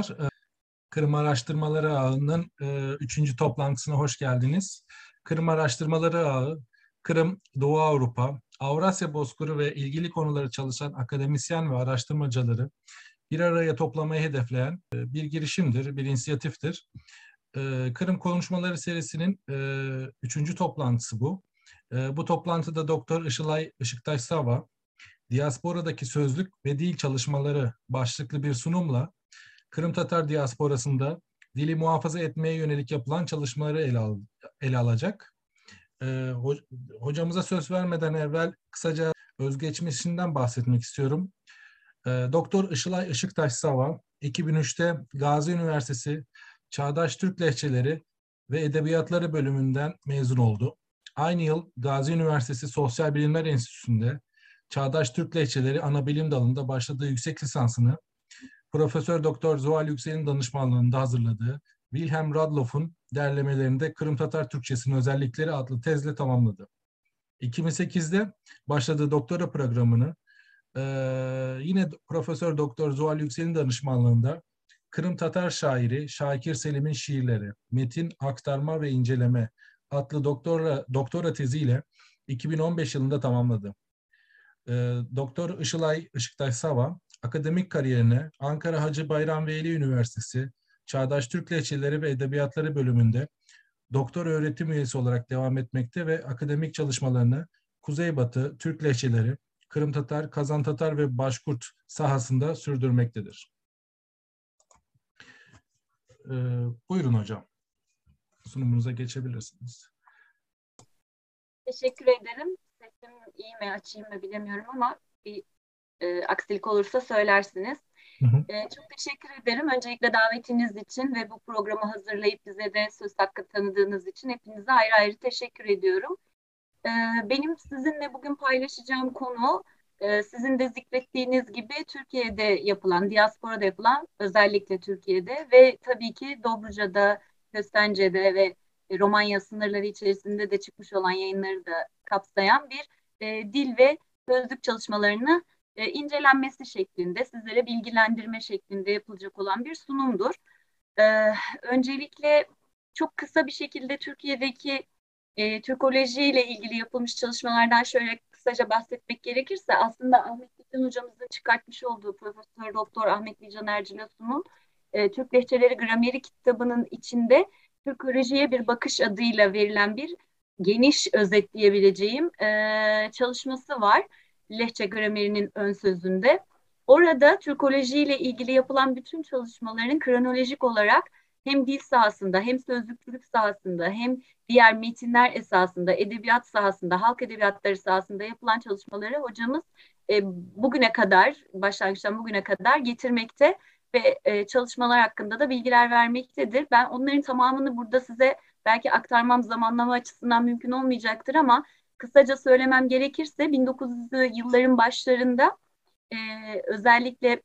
Merhabalar. Ee, Kırım Araştırmaları Ağı'nın e, üçüncü toplantısına hoş geldiniz. Kırım Araştırmaları Ağı, Kırım, Doğu Avrupa, Avrasya Bozkırı ve ilgili konuları çalışan akademisyen ve araştırmacıları bir araya toplamayı hedefleyen e, bir girişimdir, bir inisiyatiftir. E, Kırım Konuşmaları serisinin üçüncü toplantısı bu. Bu toplantıda Doktor Işılay Işıktaş Sava, Diasporadaki Sözlük ve Dil Çalışmaları başlıklı bir sunumla Kırım Tatar diasporasında dili muhafaza etmeye yönelik yapılan çalışmaları ele, al, ele alacak. Ee, hocamıza söz vermeden evvel kısaca özgeçmişinden bahsetmek istiyorum. Ee, Doktor Işılay Işıktaş Sava, 2003'te Gazi Üniversitesi Çağdaş Türk Lehçeleri ve Edebiyatları bölümünden mezun oldu. Aynı yıl Gazi Üniversitesi Sosyal Bilimler Enstitüsü'nde Çağdaş Türk Lehçeleri ana bilim dalında başladığı yüksek lisansını Profesör Doktor Zuhal Yüksel'in danışmanlığında hazırladığı Wilhelm Radloff'un derlemelerinde Kırım Tatar Türkçesinin özellikleri adlı tezle tamamladı. 2008'de başladığı doktora programını e, yine Profesör Doktor Zuhal Yüksel'in danışmanlığında Kırım Tatar şairi Şakir Selim'in şiirleri, metin, aktarma ve inceleme adlı doktora, doktora teziyle 2015 yılında tamamladı. E, Doktor Işılay Işıktaş Sava, akademik kariyerine Ankara Hacı Bayram Veli Üniversitesi Çağdaş Türk Lehçeleri ve Edebiyatları bölümünde doktor öğretim üyesi olarak devam etmekte ve akademik çalışmalarını Kuzeybatı, Türk Lehçeleri, Kırım Tatar, Kazan Tatar ve Başkurt sahasında sürdürmektedir. Ee, buyurun hocam. Sunumunuza geçebilirsiniz. Teşekkür ederim. Sesim iyi mi açayım mı bilemiyorum ama bir e, aksilik olursa söylersiniz. Hı hı. E, çok teşekkür ederim. Öncelikle davetiniz için ve bu programı hazırlayıp bize de söz hakkı tanıdığınız için hepinize ayrı ayrı teşekkür ediyorum. E, benim sizinle bugün paylaşacağım konu e, sizin de zikrettiğiniz gibi Türkiye'de yapılan, diasporada yapılan özellikle Türkiye'de ve tabii ki Dobruca'da, Köstence'de ve Romanya sınırları içerisinde de çıkmış olan yayınları da kapsayan bir e, dil ve sözlük çalışmalarını e, incelenmesi şeklinde, sizlere bilgilendirme şeklinde yapılacak olan bir sunumdur. E, öncelikle çok kısa bir şekilde Türkiye'deki e, Türkoloji ile ilgili yapılmış çalışmalardan şöyle kısaca bahsetmek gerekirse aslında Ahmet Bilcan hocamızın çıkartmış olduğu Profesör Doktor Ahmet Bilcan Ercilasun'un e, Türk Lehçeleri Grameri kitabının içinde Türkolojiye bir bakış adıyla verilen bir geniş özetleyebileceğim e, çalışması var. Lehçe gramerinin ön sözünde. Orada Türkoloji ile ilgili yapılan bütün çalışmaların kronolojik olarak hem dil sahasında hem sözlükçülük sahasında hem diğer metinler esasında edebiyat sahasında halk edebiyatları sahasında yapılan çalışmaları hocamız e, bugüne kadar başlangıçtan bugüne kadar getirmekte ve e, çalışmalar hakkında da bilgiler vermektedir. Ben onların tamamını burada size belki aktarmam zamanlama açısından mümkün olmayacaktır ama kısaca söylemem gerekirse 1900'lü yılların başlarında e, özellikle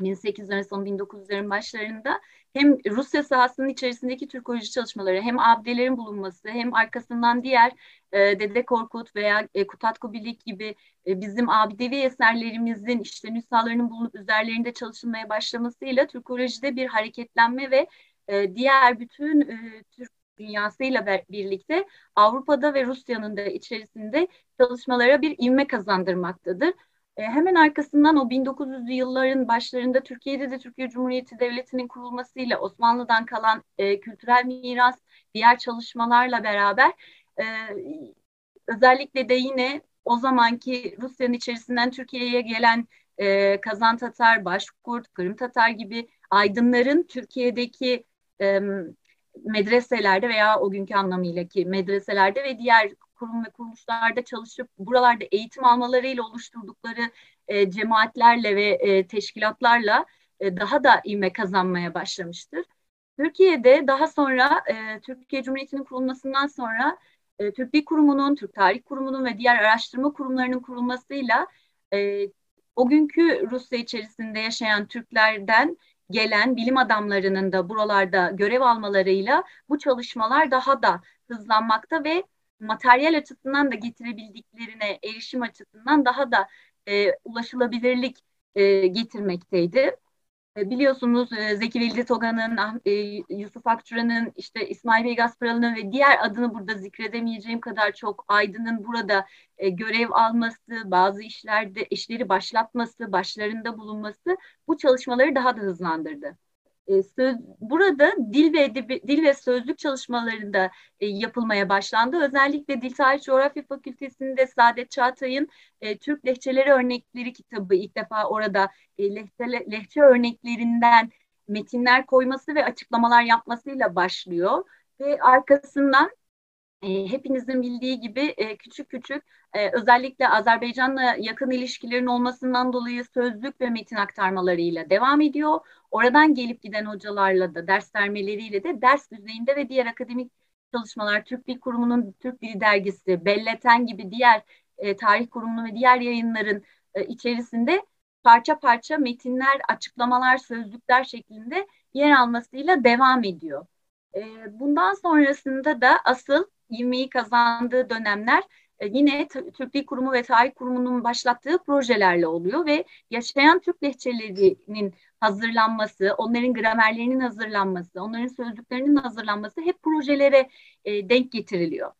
1800'lerin sonu 1900'lerin başlarında hem Rusya sahasının içerisindeki Türkoloji çalışmaları hem abdelerin bulunması hem arkasından diğer e, Dede Korkut veya e, Kutat Kubilik gibi e, bizim abidevi eserlerimizin işte nüshalarının bulunup üzerlerinde çalışılmaya başlamasıyla Türkolojide bir hareketlenme ve e, diğer bütün e, Türk dünyasıyla birlikte Avrupa'da ve Rusya'nın da içerisinde çalışmalara bir ivme kazandırmaktadır. E, hemen arkasından o 1900'lü yılların başlarında Türkiye'de de Türkiye Cumhuriyeti Devleti'nin kurulmasıyla Osmanlı'dan kalan e, kültürel miras, diğer çalışmalarla beraber e, özellikle de yine o zamanki Rusya'nın içerisinden Türkiye'ye gelen e, Kazan Tatar, Başkurt, Kırım Tatar gibi aydınların Türkiye'deki e, medreselerde veya o günkü anlamıyla ki medreselerde ve diğer kurum ve kuruluşlarda çalışıp buralarda eğitim almalarıyla oluşturdukları e, cemaatlerle ve e, teşkilatlarla e, daha da ivme kazanmaya başlamıştır. Türkiye'de daha sonra e, Türkiye Cumhuriyeti'nin kurulmasından sonra e, Türk Dil Kurumu'nun, Türk Tarih Kurumu'nun ve diğer araştırma kurumlarının kurulmasıyla e, o günkü Rusya içerisinde yaşayan Türklerden gelen bilim adamlarının da buralarda görev almalarıyla bu çalışmalar daha da hızlanmakta ve materyal açısından da getirebildiklerine erişim açısından daha da e, ulaşılabilirlik e, getirmekteydi. E, biliyorsunuz e, Zeki Veli Toga'nın, ah, e, Yusuf Akçura'nın, işte İsmail Bey Gasparalı'nın ve diğer adını burada zikredemeyeceğim kadar çok aydının burada görev alması, bazı işlerde işleri başlatması, başlarında bulunması bu çalışmaları daha da hızlandırdı. E, söz, burada dil ve edebi, dil ve sözlük çalışmalarında e, yapılmaya başlandı. Özellikle Dil Tarih Coğrafya Fakültesi'nde Saadet Çağatay'ın e, Türk Lehçeleri Örnekleri kitabı ilk defa orada e, lehçe, lehçe örneklerinden metinler koyması ve açıklamalar yapmasıyla başlıyor. Ve arkasından e, hepinizin bildiği gibi e, küçük küçük e, özellikle Azerbaycan'la yakın ilişkilerin olmasından dolayı sözlük ve metin aktarmalarıyla devam ediyor. Oradan gelip giden hocalarla da ders vermeleriyle de ders düzeyinde ve diğer akademik çalışmalar Türk Dil Kurumu'nun Türk Dili Dergisi, Belleten gibi diğer e, tarih kurumunun ve diğer yayınların e, içerisinde parça parça metinler, açıklamalar, sözlükler şeklinde yer almasıyla devam ediyor. E, bundan sonrasında da asıl ivmeyi kazandığı dönemler e, yine Türk Dil Kurumu ve Tarih Kurumu'nun başlattığı projelerle oluyor ve yaşayan Türk lehçelerinin hazırlanması, onların gramerlerinin hazırlanması, onların sözlüklerinin hazırlanması hep projelere e, denk getiriliyor.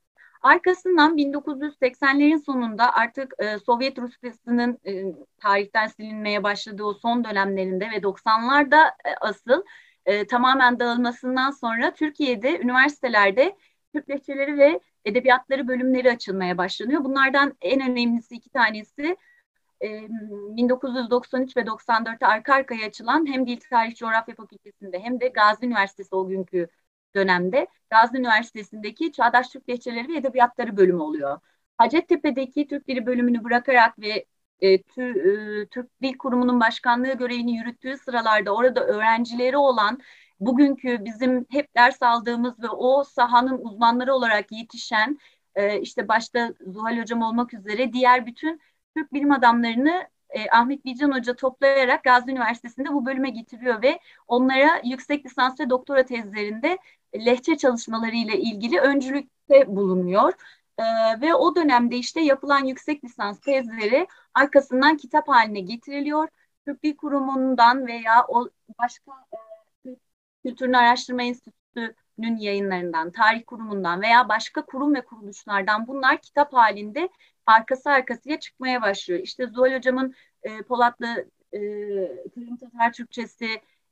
Arkasından 1980'lerin sonunda artık e, Sovyet Rusyası'nın e, tarihten silinmeye başladığı o son dönemlerinde ve 90'larda e, asıl e, tamamen dağılmasından sonra Türkiye'de üniversitelerde Türk lehçeleri ve edebiyatları bölümleri açılmaya başlanıyor. Bunlardan en önemlisi iki tanesi 1993 ve 94'te arka arkaya açılan hem Dil Tarih Coğrafya Fakültesi'nde hem de Gazi Üniversitesi o günkü dönemde Gazi Üniversitesi'ndeki Çağdaş Türk Lehçeleri ve Edebiyatları bölümü oluyor. Hacettepe'deki Türk Dili bölümünü bırakarak ve e, tü, e, Türk Dil Kurumu'nun başkanlığı görevini yürüttüğü sıralarda orada öğrencileri olan bugünkü bizim hep ders aldığımız ve o sahanın uzmanları olarak yetişen e, işte başta Zuhal Hocam olmak üzere diğer bütün Türk bilim adamlarını e, Ahmet Bilcan Hoca toplayarak Gazi Üniversitesi'nde bu bölüme getiriyor ve onlara yüksek lisans ve doktora tezlerinde lehçe çalışmaları ile ilgili öncülükte bulunuyor. E, ve o dönemde işte yapılan yüksek lisans tezleri arkasından kitap haline getiriliyor. Türk Dil Kurumu'ndan veya o başka e, Kültürünü Araştırma Enstitüsü'nün yayınlarından, tarih kurumundan veya başka kurum ve kuruluşlardan bunlar kitap halinde arkası arkasıya çıkmaya başlıyor. İşte Zuhal Hocam'ın e, Polatlı e, Kırım Tatar Türkçesi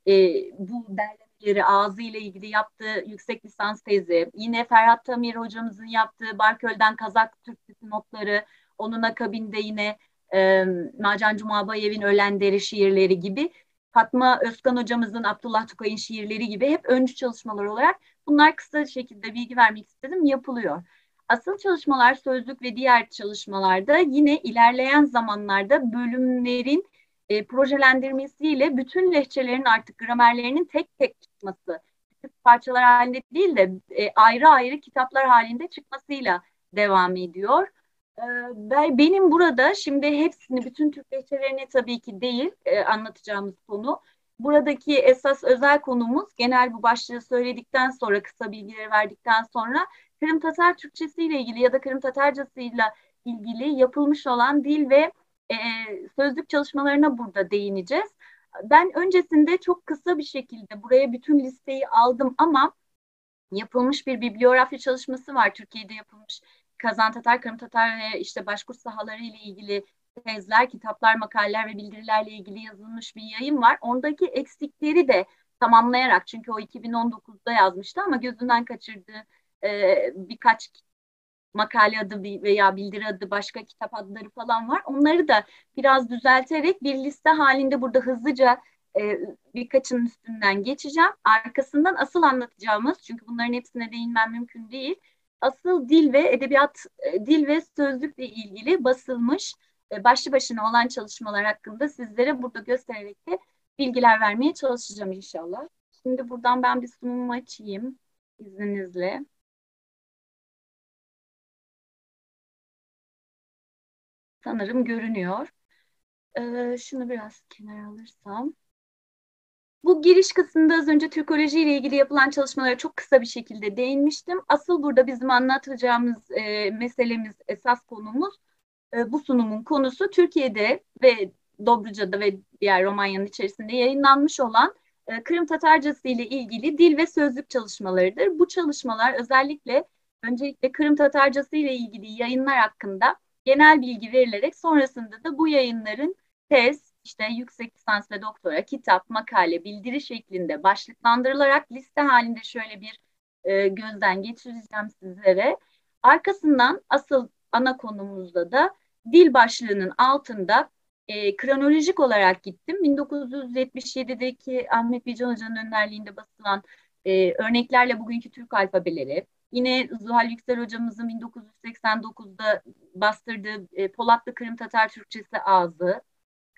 e, bu derlemeleri ağzı ile ilgili yaptığı yüksek lisans tezi, yine Ferhat Tamir hocamızın yaptığı Barköl'den Kazak Türkçesi notları, onun akabinde yine e, Macan Cumabayev'in Ölen Deri şiirleri gibi Fatma Özkan hocamızın Abdullah Tukay'ın şiirleri gibi hep öncü çalışmalar olarak bunlar kısa şekilde bilgi vermek istedim yapılıyor. Asıl çalışmalar sözlük ve diğer çalışmalarda yine ilerleyen zamanlarda bölümlerin e, projelendirmesiyle bütün lehçelerin artık gramerlerinin tek tek çıkması, küçük parçalar halinde değil de e, ayrı ayrı kitaplar halinde çıkmasıyla devam ediyor. Ee, benim burada şimdi hepsini, bütün Türk lehçelerini tabii ki değil e, anlatacağımız konu. Buradaki esas özel konumuz genel bu başlığı söyledikten sonra, kısa bilgileri verdikten sonra Kırım Tatar Türkçesi ile ilgili ya da Kırım Tatarcası ile ilgili yapılmış olan dil ve e, sözlük çalışmalarına burada değineceğiz. Ben öncesinde çok kısa bir şekilde buraya bütün listeyi aldım ama yapılmış bir bibliografya çalışması var Türkiye'de yapılmış Kazan Tatar, Kırım Tatar ve işte Başkurt sahaları ile ilgili tezler, kitaplar, makaleler ve bildirilerle ilgili yazılmış bir yayın var. Ondaki eksikleri de tamamlayarak çünkü o 2019'da yazmıştı ama gözünden kaçırdığı e, birkaç makale adı veya bildiri adı başka kitap adları falan var. Onları da biraz düzelterek bir liste halinde burada hızlıca e, birkaçının üstünden geçeceğim. Arkasından asıl anlatacağımız çünkü bunların hepsine değinmem mümkün değil asıl dil ve edebiyat, e, dil ve sözlükle ilgili basılmış e, başlı başına olan çalışmalar hakkında sizlere burada göstererek de bilgiler vermeye çalışacağım inşallah. Şimdi buradan ben bir sunumu açayım izninizle. Sanırım görünüyor. Ee, şunu biraz kenara alırsam. Bu giriş kısmında az önce Türkoloji ile ilgili yapılan çalışmalara çok kısa bir şekilde değinmiştim. Asıl burada bizim anlatacağımız e, meselemiz, esas konumuz e, bu sunumun konusu Türkiye'de ve Dobruca'da ve diğer Romanya'nın içerisinde yayınlanmış olan e, Kırım Tatarcası ile ilgili dil ve sözlük çalışmalarıdır. Bu çalışmalar özellikle öncelikle Kırım Tatarcası ile ilgili yayınlar hakkında genel bilgi verilerek sonrasında da bu yayınların tez, işte yüksek lisans ve doktora, kitap, makale, bildiri şeklinde başlıklandırılarak liste halinde şöyle bir e, gözden geçireceğim sizlere. Arkasından asıl ana konumuzda da dil başlığının altında e, kronolojik olarak gittim. 1977'deki Ahmet Bilcan Hoca'nın önderliğinde basılan e, örneklerle bugünkü Türk alfabeleri, yine Zuhal Yüksel Hocamızın 1989'da bastırdığı e, Polatlı Kırım Tatar Türkçesi ağzı,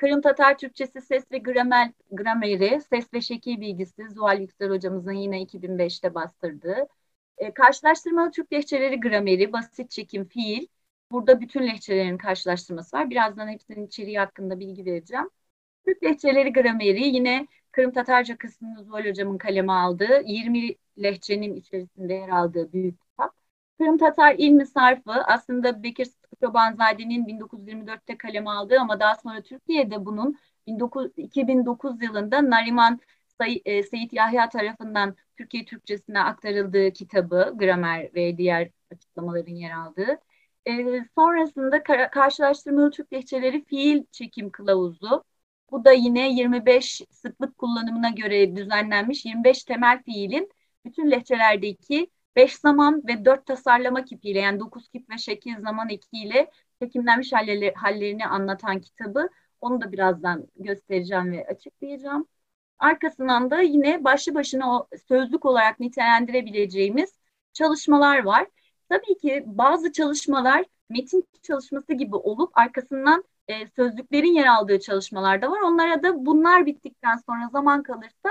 Kırım Tatar Türkçesi ses ve gramer, grameri, ses ve şekil bilgisi Zuhal Yüksel Hocamızın yine 2005'te bastırdığı, e, karşılaştırmalı Türk lehçeleri grameri, basit çekim, fiil, Burada bütün lehçelerin karşılaştırması var. Birazdan hepsinin içeriği hakkında bilgi vereceğim. Türk lehçeleri grameri yine Kırım Tatarca kısmını Zuhal Hocam'ın kaleme aldığı 20 lehçenin içerisinde yer aldığı büyük. Kırım Tatar ilmi sarfı aslında Bekir Sıtkı Çobanzade'nin 1924'te kaleme aldığı ama daha sonra Türkiye'de bunun 2009 yılında Nariman e, Seyit Yahya tarafından Türkiye Türkçesine aktarıldığı kitabı, gramer ve diğer açıklamaların yer aldığı. E, sonrasında kar karşılaştırmalı Türk lehçeleri fiil çekim kılavuzu. Bu da yine 25 sıklık kullanımına göre düzenlenmiş 25 temel fiilin bütün lehçelerdeki 5 zaman ve 4 tasarlama kipiyle yani 9 kip ve 8 zaman ekiyle çekimlenmiş halleri, hallerini anlatan kitabı. Onu da birazdan göstereceğim ve açıklayacağım. Arkasından da yine başlı başına o sözlük olarak nitelendirebileceğimiz çalışmalar var. Tabii ki bazı çalışmalar metin çalışması gibi olup arkasından e, sözlüklerin yer aldığı çalışmalar da var. Onlara da bunlar bittikten sonra zaman kalırsa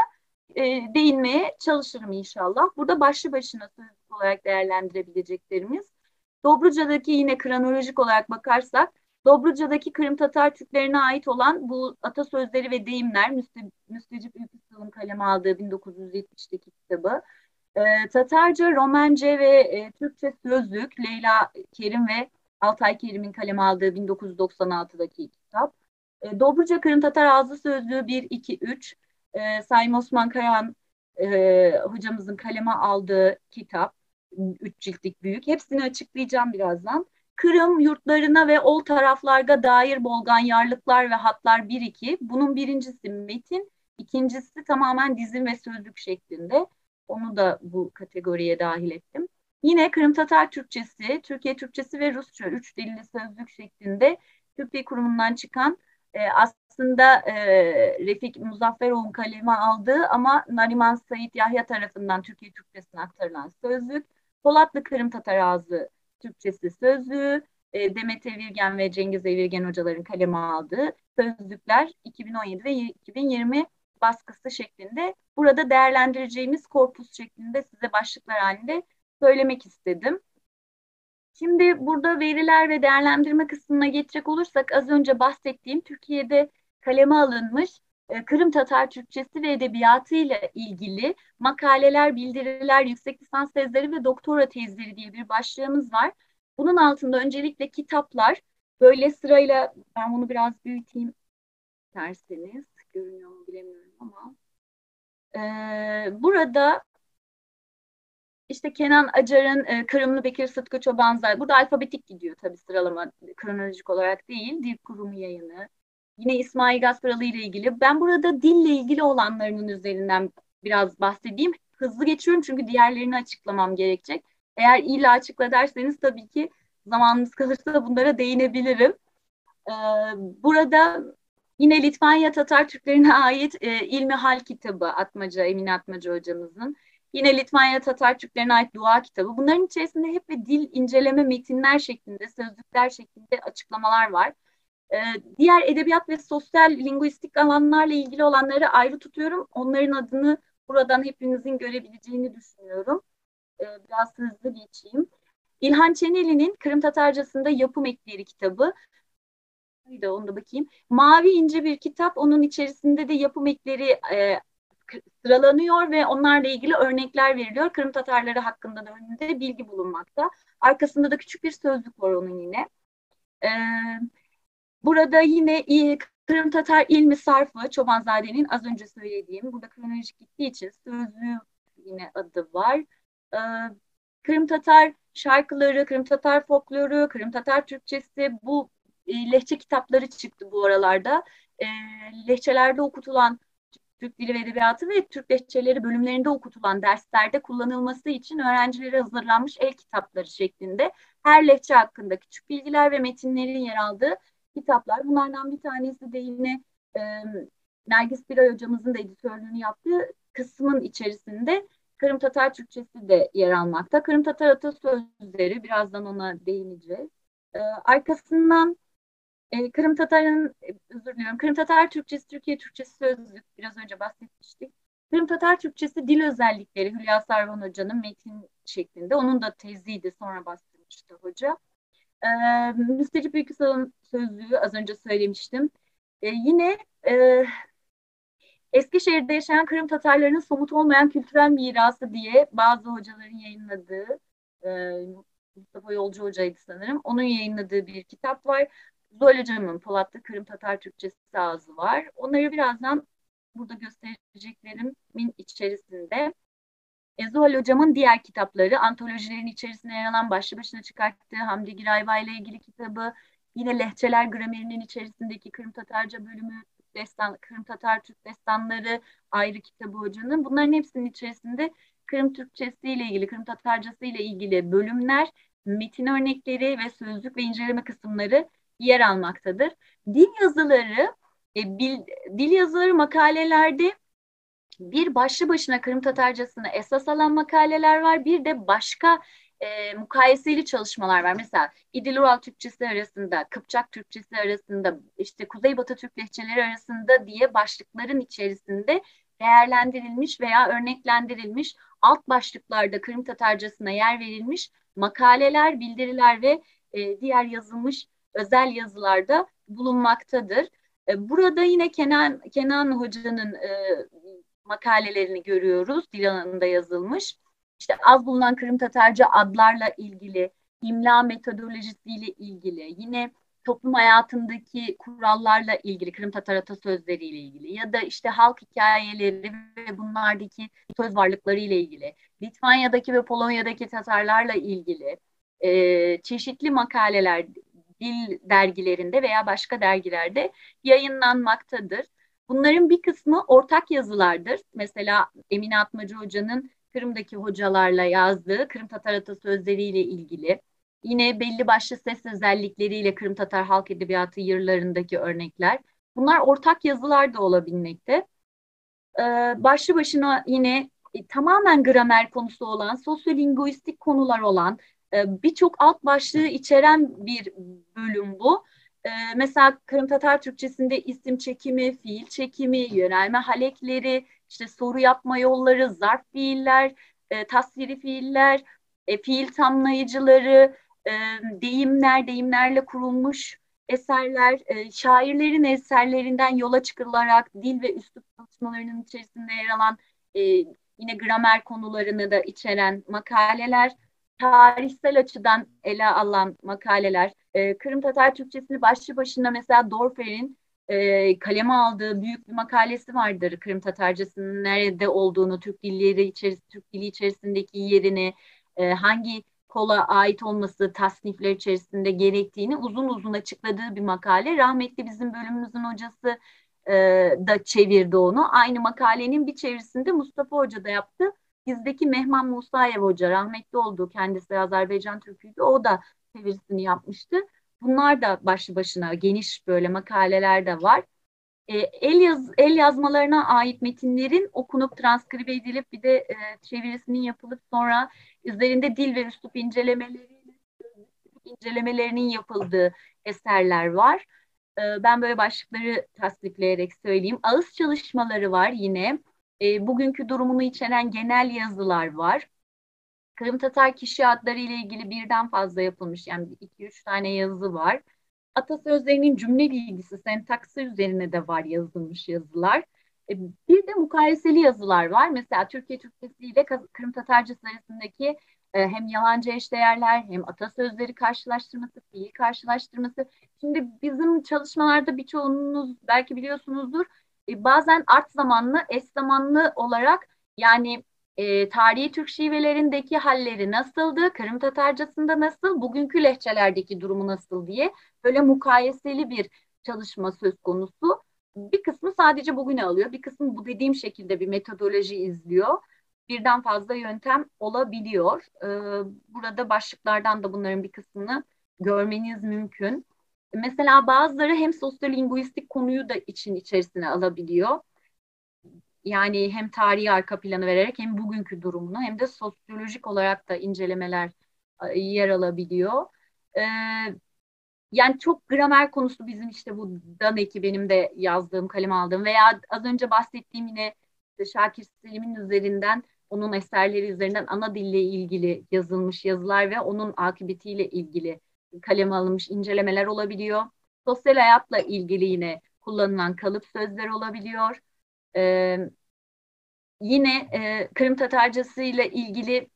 e, değinmeye çalışırım inşallah. Burada başlı başına sözlük olarak değerlendirebileceklerimiz. Dobruca'daki yine kronolojik olarak bakarsak Dobruca'daki Kırım Tatar Türklerine ait olan bu atasözleri ve deyimler Müste, Müstecip Ülküsal'ın kaleme aldığı 1970'teki kitabı. E, Tatarca, Romence ve e, Türkçe sözlük Leyla Kerim ve Altay Kerim'in kaleme aldığı 1996'daki kitap. E, Dobruca Kırım Tatar Ağzı Sözlüğü 1, 2, 3. E, Sayın Osman Kayan e, hocamızın kaleme aldığı kitap. Üç ciltlik büyük. Hepsini açıklayacağım birazdan. Kırım yurtlarına ve ol taraflarga dair bolgan yarlıklar ve hatlar 1-2. Bunun birincisi metin, ikincisi tamamen dizim ve sözlük şeklinde. Onu da bu kategoriye dahil ettim. Yine Kırım Tatar Türkçesi, Türkiye Türkçesi ve Rusça üç dilli sözlük şeklinde Türk Dil Kurumu'ndan çıkan e, aslında e, Refik Muzafferoğlu'nun kaleme aldığı ama Nariman Said Yahya tarafından Türkiye Türkçesine aktarılan sözlük, Polatlı Kırım Tatar Ağzı Türkçesi sözlüğü, e, Demet Evirgen ve Cengiz Evirgen hocaların kaleme aldığı sözlükler 2017 ve 2020 baskısı şeklinde burada değerlendireceğimiz korpus şeklinde size başlıklar halinde söylemek istedim. Şimdi burada veriler ve değerlendirme kısmına geçecek olursak az önce bahsettiğim Türkiye'de kaleme alınmış e, Kırım Tatar Türkçesi ve Edebiyatı ile ilgili makaleler, bildiriler, yüksek lisans tezleri ve doktora tezleri diye bir başlığımız var. Bunun altında öncelikle kitaplar, böyle sırayla ben bunu biraz büyüteyim derseniz görünüyor mu bilemiyorum ama e, burada işte Kenan Acar'ın e, Kırımlı Bekir Sıtkı Çobanzade. Burada alfabetik gidiyor tabii sıralama kronolojik olarak değil. Dil kurumu yayını. Yine İsmail Gasparalı ile ilgili. Ben burada dille ilgili olanlarının üzerinden biraz bahsedeyim. Hızlı geçiyorum çünkü diğerlerini açıklamam gerekecek. Eğer illa açıkla derseniz tabii ki zamanınız kalırsa bunlara değinebilirim. Ee, burada Yine Litvanya Tatar Türklerine ait e, İlmi Hal kitabı Atmaca, Emine Atmaca hocamızın. Yine Litvanya Tatar Türklerine ait dua kitabı. Bunların içerisinde hep bir dil inceleme metinler şeklinde, sözlükler şeklinde açıklamalar var. Ee, diğer edebiyat ve sosyal linguistik alanlarla ilgili olanları ayrı tutuyorum. Onların adını buradan hepinizin görebileceğini düşünüyorum. Ee, biraz hızlı geçeyim. İlhan Çeneli'nin Kırım Tatarcasında Yapım Ekleri kitabı de onu da bakayım. Mavi ince bir kitap. Onun içerisinde de yapım ekleri e, sıralanıyor ve onlarla ilgili örnekler veriliyor. Kırım Tatarları hakkında da önünde bilgi bulunmakta. Arkasında da küçük bir sözlük var onun yine. Ee, burada yine Kırım Tatar ilmi sarfı Çobanzade'nin az önce söylediğim burada kronolojik gittiği için sözlüğü yine adı var. Ee, Kırım Tatar şarkıları, Kırım Tatar folkloru, Kırım Tatar Türkçesi bu e, lehçe kitapları çıktı bu aralarda. E, lehçelerde okutulan Türk Dili ve Edebiyatı ve Türk Lehçeleri bölümlerinde okutulan derslerde kullanılması için öğrencilere hazırlanmış el kitapları şeklinde her lehçe hakkında küçük bilgiler ve metinlerin yer aldığı kitaplar. Bunlardan bir tanesi de yine e, Nergis Biray hocamızın da editörlüğünü yaptığı kısmın içerisinde Kırım Tatar Türkçesi de yer almakta. Kırım Tatar atasözleri birazdan ona değineceğiz. E, arkasından e, Kırım Tatar'ın, özür diliyorum, Kırım Tatar Türkçesi, Türkiye Türkçesi sözlük biraz önce bahsetmiştik. Kırım Tatar Türkçesi dil özellikleri Hülya Sarvan Hoca'nın metin şeklinde. Onun da teziydi sonra bastırmıştı hoca. E, Müsterip Ülküsal'ın sözlüğü az önce söylemiştim. E, yine e, Eskişehir'de yaşayan Kırım Tatarlarının somut olmayan kültürel mirası diye bazı hocaların yayınladığı e, Mustafa Yolcu Hoca'ydı sanırım. Onun yayınladığı bir kitap var. Zuhal Hocam'ın Polatlı Kırım Tatar Türkçesi ağzı var. Onları birazdan burada göstereceklerimin içerisinde e, Zuhal Hocam'ın diğer kitapları, antolojilerin içerisinde yer alan başlı başına çıkarttığı Hamdi Girayva ile ilgili kitabı, yine Lehçeler Gramerinin içerisindeki Kırım Tatarca bölümü, Destan, Kırım Tatar Türk Destanları ayrı kitabı hocanın. Bunların hepsinin içerisinde Kırım Türkçesi ile ilgili, Kırım Tatarcası ile ilgili bölümler, metin örnekleri ve sözlük ve inceleme kısımları yer almaktadır. Dil yazıları, e, bil, dil yazıları makalelerde bir başlı başına Kırım Tatarcasını esas alan makaleler var. Bir de başka e, mukayeseli çalışmalar var. Mesela İdil-Ural Türkçesi arasında, Kıpçak Türkçesi arasında, işte Kuzeybatı Türk lehçeleri arasında diye başlıkların içerisinde değerlendirilmiş veya örneklendirilmiş alt başlıklarda Kırım Tatarcasına yer verilmiş makaleler, bildiriler ve e, diğer yazılmış özel yazılarda bulunmaktadır. E, burada yine Kenan, Kenan Hoca'nın e, makalelerini görüyoruz. Dil alanında yazılmış. İşte az bulunan Kırım Tatarca adlarla ilgili, imla metodolojisiyle ilgili, yine toplum hayatındaki kurallarla ilgili, Kırım Tatar atasözleriyle ilgili ya da işte halk hikayeleri ve bunlardaki söz varlıkları ile ilgili, Litvanya'daki ve Polonya'daki Tatarlarla ilgili e, çeşitli makaleler dil dergilerinde veya başka dergilerde yayınlanmaktadır. Bunların bir kısmı ortak yazılardır. Mesela Emine Atmacı Hoca'nın Kırım'daki hocalarla yazdığı Kırım Tatar atasözleriyle ilgili. Yine belli başlı ses özellikleriyle Kırım Tatar halk edebiyatı yırlarındaki örnekler. Bunlar ortak yazılar da olabilmekte. Ee, başlı başına yine e, tamamen gramer konusu olan, sosyolinguistik konular olan, e, birçok alt başlığı içeren bir bölüm bu. E, mesela Kırım Tatar Türkçesinde isim çekimi, fiil çekimi, yönelme halekleri, işte soru yapma yolları, zarf fiiller, e, tasviri fiiller, e, fiil tamlayıcıları, e, deyimler, deyimlerle kurulmuş eserler, e, şairlerin eserlerinden yola çıkılarak dil ve üslup çalışmalarının içerisinde yer alan e, yine gramer konularını da içeren makaleler, tarihsel açıdan ele alan makaleler, e, Kırım Tatar Türkçesini başlı başına mesela Dorfer'in e, kaleme aldığı büyük bir makalesi vardır. Kırım Tatarcasının nerede olduğunu, Türk dilleri içeris Türk dili içerisindeki yerini, e, hangi kola ait olması tasnifler içerisinde gerektiğini uzun uzun açıkladığı bir makale. Rahmetli bizim bölümümüzün hocası e, da çevirdi onu. Aynı makalenin bir çevirisinde Mustafa Hoca da yaptı. Bizdeki Mehman Musayev Hoca rahmetli olduğu kendisi Azerbaycan Türküydü. O da çevirisini yapmıştı. Bunlar da başlı başına geniş böyle makaleler de var. E, el, yaz, el yazmalarına ait metinlerin okunup transkribe edilip bir de e, çevirisinin yapılıp sonra üzerinde dil ve üslup incelemeleri incelemelerinin yapıldığı eserler var. E, ben böyle başlıkları tasdifleyerek söyleyeyim. Ağız çalışmaları var yine. E, bugünkü durumunu içeren genel yazılar var. Kırım Tatar kişi adları ile ilgili birden fazla yapılmış yani iki üç tane yazı var. Atasözlerinin cümle bilgisi, sentaksı üzerine de var yazılmış yazılar. E, bir de mukayeseli yazılar var. Mesela Türkiye Türkçesi ile Kırım Tatarcası arasındaki e, hem yalancı eşdeğerler hem atasözleri karşılaştırması, fiil karşılaştırması. Şimdi bizim çalışmalarda birçoğunuz belki biliyorsunuzdur e, bazen art zamanlı, eş zamanlı olarak yani e, tarihi Türk şivelerindeki halleri nasıldı, Kırım Tatarcasında nasıl, bugünkü lehçelerdeki durumu nasıl diye böyle mukayeseli bir çalışma söz konusu. Bir kısmı sadece bugüne alıyor, bir kısmı bu dediğim şekilde bir metodoloji izliyor. Birden fazla yöntem olabiliyor. Ee, burada başlıklardan da bunların bir kısmını görmeniz mümkün. Mesela bazıları hem sosyolinguistik konuyu da için içerisine alabiliyor. Yani hem tarihi arka planı vererek hem bugünkü durumunu hem de sosyolojik olarak da incelemeler yer alabiliyor. Ee, yani çok gramer konusu bizim işte bu Danek'i benim de yazdığım, kaleme aldığım veya az önce bahsettiğim yine Şakir Selim'in üzerinden onun eserleri üzerinden ana dille ilgili yazılmış yazılar ve onun akıbetiyle ilgili kaleme alınmış incelemeler olabiliyor. Sosyal hayatla ilgili yine kullanılan kalıp sözler olabiliyor. Ee, yine e, Kırım Tatarcası ile ilgili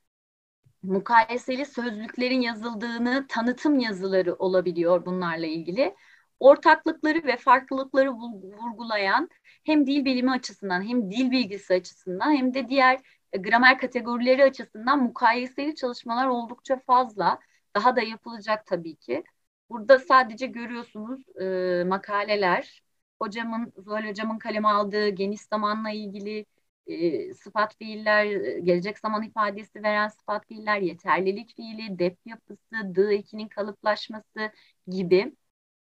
mukayeseli sözlüklerin yazıldığını tanıtım yazıları olabiliyor bunlarla ilgili. Ortaklıkları ve farklılıkları vurgulayan hem dil bilimi açısından hem dil bilgisi açısından hem de diğer e, gramer kategorileri açısından mukayeseli çalışmalar oldukça fazla. Daha da yapılacak tabii ki. Burada sadece görüyorsunuz e, makaleler. Hocamın, Zuhal hocamın kaleme aldığı geniş zamanla ilgili e, sıfat fiiller, gelecek zaman ifadesi veren sıfat fiiller, yeterlilik fiili, dep yapısı, dı ekinin kalıplaşması gibi.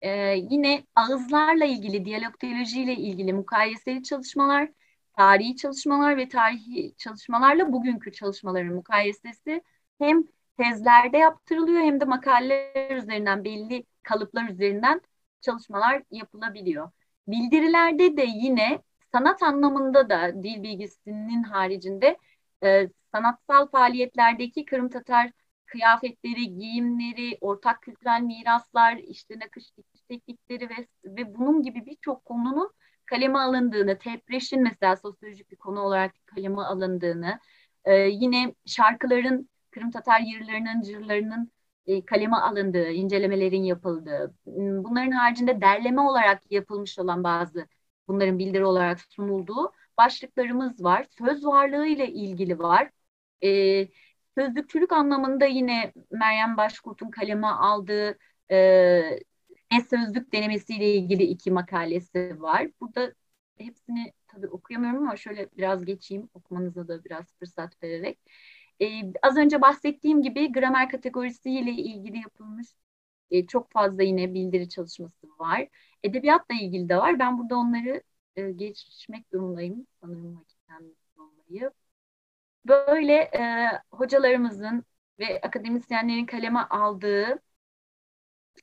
E, yine ağızlarla ilgili, diyalogtolojiyle ilgili mukayeseli çalışmalar, tarihi çalışmalar ve tarihi çalışmalarla bugünkü çalışmaların mukayesesi hem tezlerde yaptırılıyor hem de makaleler üzerinden belli kalıplar üzerinden çalışmalar yapılabiliyor. Bildirilerde de yine sanat anlamında da dil bilgisinin haricinde e, sanatsal faaliyetlerdeki Kırım Tatar kıyafetleri, giyimleri, ortak kültürel miraslar, işte nakış dikiş teknikleri ve, ve bunun gibi birçok konunun kaleme alındığını, tepreşin mesela sosyolojik bir konu olarak kaleme alındığını, e, yine şarkıların Kırım Tatar yırlarının, cırlarının e, kaleme alındığı, incelemelerin yapıldığı, bunların haricinde derleme olarak yapılmış olan bazı bunların bildiri olarak sunulduğu başlıklarımız var. Söz varlığı ile ilgili var. E, sözlükçülük anlamında yine Meryem Başkurt'un kaleme aldığı e, e sözlük denemesiyle ilgili iki makalesi var. Burada hepsini tabii okuyamıyorum ama şöyle biraz geçeyim okumanıza da biraz fırsat vererek. Ee, az önce bahsettiğim gibi gramer kategorisiyle ilgili yapılmış e, çok fazla yine bildiri çalışması var. Edebiyatla ilgili de var. Ben burada onları e, geçmek durumundayım sanırım vakitten dolayı. Böyle e, hocalarımızın ve akademisyenlerin kaleme aldığı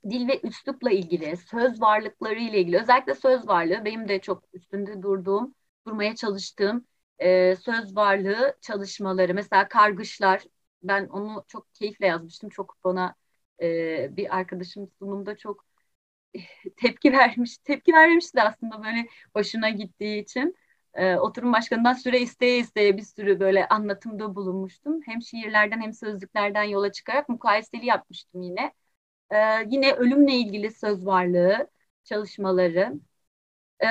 dil ve üslupla ilgili, söz varlıkları ile ilgili, özellikle söz varlığı benim de çok üstünde durduğum, durmaya çalıştığım e, söz varlığı çalışmaları. Mesela kargışlar, ben onu çok keyifle yazmıştım. Çok bana e, bir arkadaşım sunumda çok tepki vermiş. Tepki vermemişti aslında böyle hoşuna gittiği için. E, oturum başkanından süre isteye isteye bir sürü böyle anlatımda bulunmuştum. Hem şiirlerden hem sözlüklerden yola çıkarak mukayeseli yapmıştım yine. E, yine ölümle ilgili söz varlığı çalışmaları. E,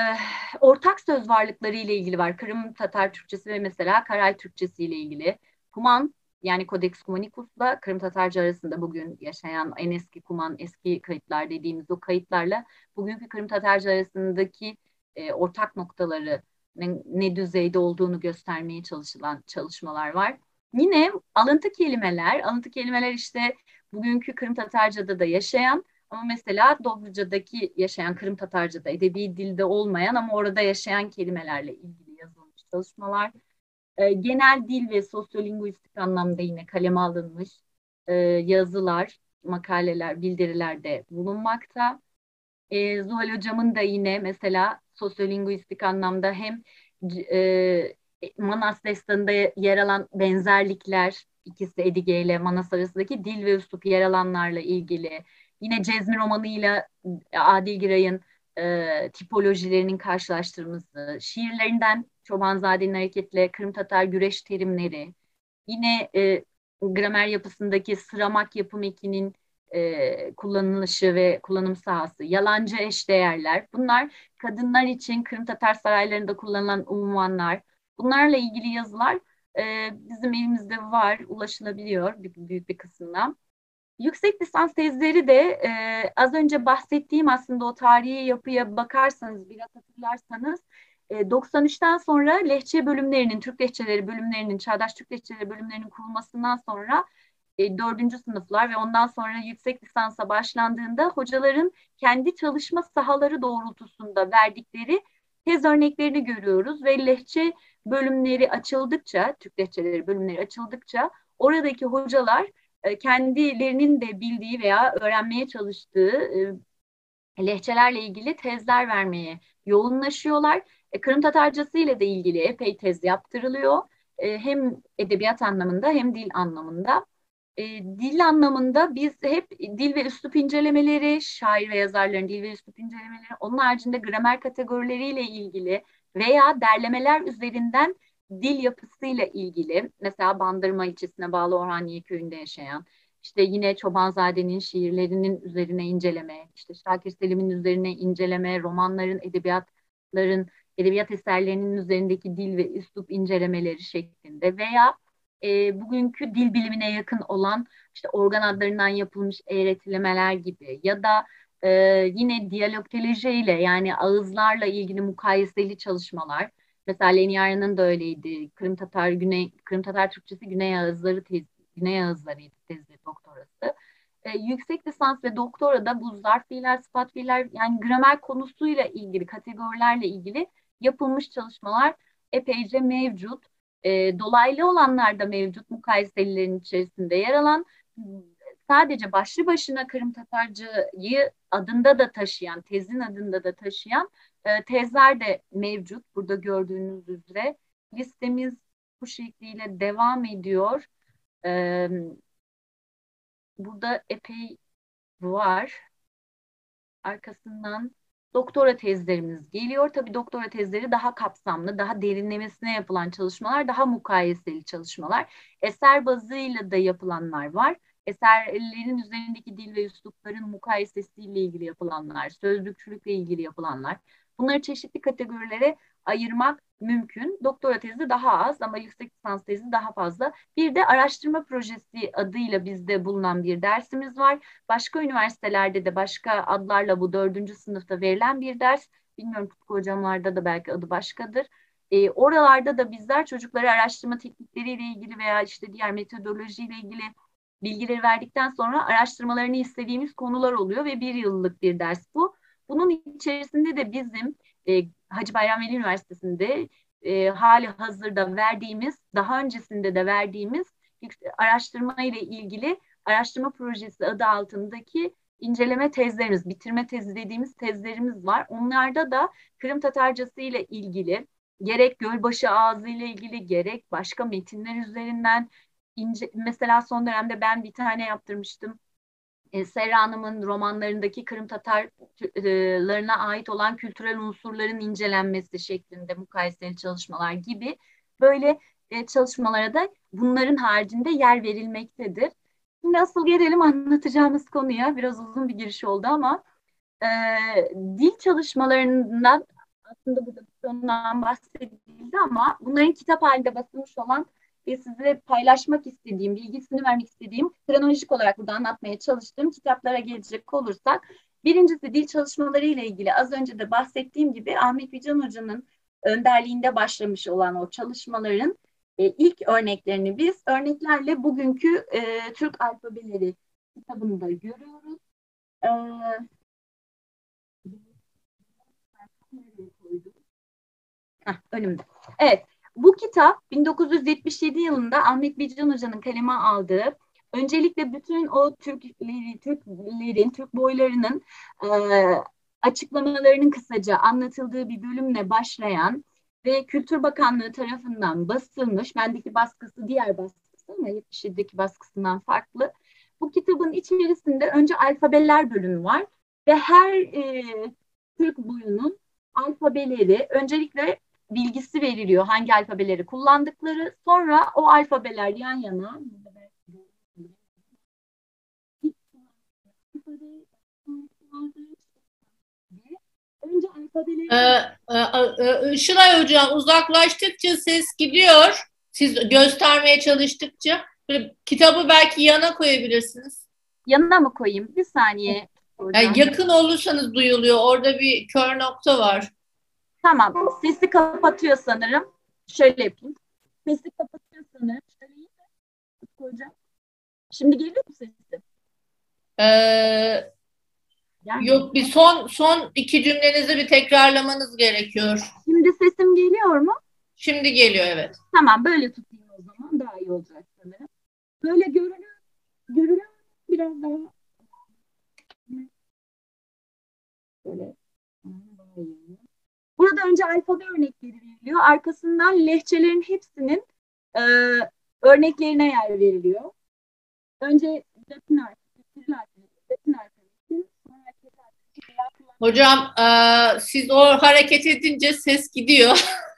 ortak söz varlıkları ile ilgili var. Kırım Tatar Türkçesi ve mesela Karay Türkçesi ile ilgili. Kuman yani Codex Cumanicus'la Kırım Tatarca arasında bugün yaşayan en eski Kuman, eski kayıtlar dediğimiz o kayıtlarla bugünkü Kırım Tatarca arasındaki e, ortak noktaları ne, ne düzeyde olduğunu göstermeye çalışılan çalışmalar var. Yine alıntı kelimeler, alıntı kelimeler işte bugünkü Kırım Tatarca'da da yaşayan ama mesela Dobruca'daki yaşayan Kırım Tatarca'da edebi dilde olmayan ama orada yaşayan kelimelerle ilgili yazılmış çalışmalar e, genel dil ve sosyolinguistik anlamda yine kaleme alınmış e, yazılar, makaleler, bildirilerde bulunmakta. E, Zuhal Hocam'ın da yine mesela sosyolinguistik anlamda hem e, Manas destanında yer alan benzerlikler, ikisi Edige ile Manas arasındaki dil ve üslup yer alanlarla ilgili. Yine Cezmi romanıyla Adil Giray'ın e, tipolojilerinin karşılaştırması, şiirlerinden Çobanzade'nin hareketle Kırım Tatar güreş terimleri, yine e, gramer yapısındaki sıramak yapım ekinin e, kullanılışı ve kullanım sahası, yalancı eşdeğerler, bunlar kadınlar için Kırım Tatar saraylarında kullanılan unvanlar, bunlarla ilgili yazılar e, bizim elimizde var, ulaşılabiliyor büyük, büyük bir kısımda. Yüksek lisans tezleri de e, az önce bahsettiğim aslında o tarihi yapıya bakarsanız, biraz hatırlarsanız 93'ten e, sonra lehçe bölümlerinin, Türk lehçeleri bölümlerinin, çağdaş Türk lehçeleri bölümlerinin kurulmasından sonra e, sınıflar ve ondan sonra yüksek lisansa başlandığında hocaların kendi çalışma sahaları doğrultusunda verdikleri tez örneklerini görüyoruz ve lehçe bölümleri açıldıkça, Türk lehçeleri bölümleri açıldıkça oradaki hocalar e, kendilerinin de bildiği veya öğrenmeye çalıştığı e, lehçelerle ilgili tezler vermeye yoğunlaşıyorlar. E, Kırım Tatarcası ile de ilgili epey tez yaptırılıyor. Hem edebiyat anlamında hem dil anlamında. Dil anlamında biz hep dil ve üslup incelemeleri, şair ve yazarların dil ve üslup incelemeleri, onun haricinde gramer kategorileriyle ilgili veya derlemeler üzerinden dil yapısıyla ilgili mesela Bandırma ilçesine bağlı Orhaniye köyünde yaşayan işte yine Çobanzade'nin şiirlerinin üzerine inceleme, işte Şakir Selim'in üzerine inceleme, romanların, edebiyatların, edebiyat eserlerinin üzerindeki dil ve üslup incelemeleri şeklinde veya e, bugünkü dil bilimine yakın olan işte organ adlarından yapılmış eğretilemeler gibi ya da e, yine diyalogtoloji ile yani ağızlarla ilgili mukayeseli çalışmalar Mesela Leniar'ın da öyleydi. Kırım Tatar Güney Kırım Tatar Türkçesi Güney Ağızları tezi, Güney Ağızlarıydı tezi doktorası. E, yüksek lisans ve doktora da bu zarf fiiller, sıfat fiiller yani gramer konusuyla ilgili kategorilerle ilgili yapılmış çalışmalar epeyce mevcut. E, dolaylı olanlar da mevcut mukayeselilerin içerisinde yer alan sadece başlı başına Kırım Tatarcıyı adında da taşıyan, tezin adında da taşıyan e, tezler de mevcut. Burada gördüğünüz üzere listemiz bu şekliyle devam ediyor. E, burada epey var. Arkasından doktora tezlerimiz geliyor. Tabii doktora tezleri daha kapsamlı, daha derinlemesine yapılan çalışmalar, daha mukayeseli çalışmalar. Eser bazıyla da yapılanlar var eserlerin üzerindeki dil ve üslupların mukayesesiyle ilgili yapılanlar, sözlükçülükle ilgili yapılanlar. Bunları çeşitli kategorilere ayırmak mümkün. Doktora tezi daha az ama yüksek lisans tezi daha fazla. Bir de araştırma projesi adıyla bizde bulunan bir dersimiz var. Başka üniversitelerde de başka adlarla bu dördüncü sınıfta verilen bir ders. Bilmiyorum Tutku hocamlarda da belki adı başkadır. E, oralarda da bizler çocuklara araştırma teknikleriyle ilgili veya işte diğer metodolojiyle ilgili bilgileri verdikten sonra araştırmalarını istediğimiz konular oluyor ve bir yıllık bir ders bu. Bunun içerisinde de bizim e, Hacı Bayram Veli Üniversitesi'nde e, hali hazırda verdiğimiz, daha öncesinde de verdiğimiz araştırma ile ilgili araştırma projesi adı altındaki inceleme tezlerimiz, bitirme tezi dediğimiz tezlerimiz var. Onlarda da Kırım Tatarcası ile ilgili gerek Gölbaşı Ağzı ile ilgili gerek başka metinler üzerinden ince, mesela son dönemde ben bir tane yaptırmıştım. E, Serra Hanım'ın romanlarındaki Kırım Tatarlarına ait olan kültürel unsurların incelenmesi şeklinde mukayeseli çalışmalar gibi böyle e, çalışmalara da bunların haricinde yer verilmektedir. Şimdi asıl gelelim anlatacağımız konuya. Biraz uzun bir giriş oldu ama e, dil çalışmalarından aslında burada sonundan bahsedildi ama bunların kitap halinde basılmış olan ve size paylaşmak istediğim, bilgisini vermek istediğim, kronolojik olarak burada anlatmaya çalıştığım kitaplara gelecek olursak, birincisi dil çalışmaları ile ilgili az önce de bahsettiğim gibi Ahmet Vican Hoca'nın önderliğinde başlamış olan o çalışmaların e, ilk örneklerini biz örneklerle bugünkü e, Türk alfabeleri kitabında görüyoruz. E, Heh, önümde. Evet, bu kitap 1977 yılında Ahmet Bican Hoca'nın kaleme aldığı öncelikle bütün o Türkleri, Türklerin, Türk boylarının e, açıklamalarının kısaca anlatıldığı bir bölümle başlayan ve Kültür Bakanlığı tarafından basılmış, bendeki baskısı diğer baskısı ama 77'deki baskısından farklı. Bu kitabın içerisinde önce alfabeler bölümü var ve her e, Türk boyunun alfabeleri öncelikle bilgisi veriliyor hangi alfabeleri kullandıkları. Sonra o alfabeler yan yana Önce alfabeleri... Ee, e, e, e, Hocam uzaklaştıkça ses gidiyor. Siz göstermeye çalıştıkça böyle kitabı belki yana koyabilirsiniz. Yanına mı koyayım? Bir saniye. Yani yakın olursanız duyuluyor. Orada bir kör nokta var. Tamam. Sesi kapatıyor sanırım. Şöyle yapayım. Sesi kapatıyor sanırım. Şöyle iyi mi? Şimdi geliyor mu sesi? Ee, yani. Yok bir son son iki cümlenizi bir tekrarlamanız gerekiyor. Şimdi sesim geliyor mu? Şimdi geliyor evet. Tamam böyle tutayım o zaman daha iyi olacak sanırım. Böyle görünüyor, görünüyor biraz daha böyle Burada önce alfabe örnekleri veriliyor. Arkasından lehçelerin hepsinin e, örneklerine yer veriliyor. Önce Latin Hocam e, siz o hareket edince ses gidiyor.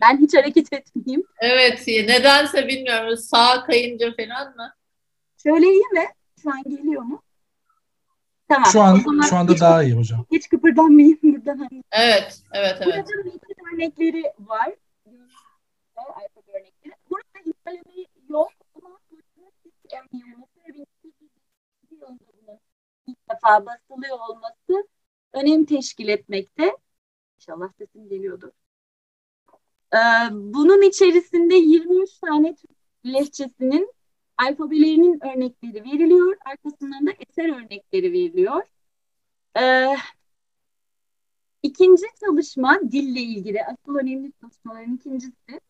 Ben hiç hareket etmeyeyim. Evet nedense bilmiyorum. Sağa kayınca falan mı? Şöyle iyi mi? Şu an geliyor mu? Tamam. Şu an şu anda daha iyi hocam. Hiç kıpırdanmayayım buradan. Evet, evet, evet. Burada metin örnekleri var. Alfa örnekleri. Burada inceleme yok ama ilk defa basılıyor olması önem teşkil etmekte. İnşallah sesim geliyordur. Ee, bunun içerisinde 23 tane Türk lehçesinin alfabelerinin örnekleri veriliyor. Arkasından da eser örnekleri veriliyor. Ee, ikinci çalışma dille ilgili asıl önemli çalışmaların ikincisi.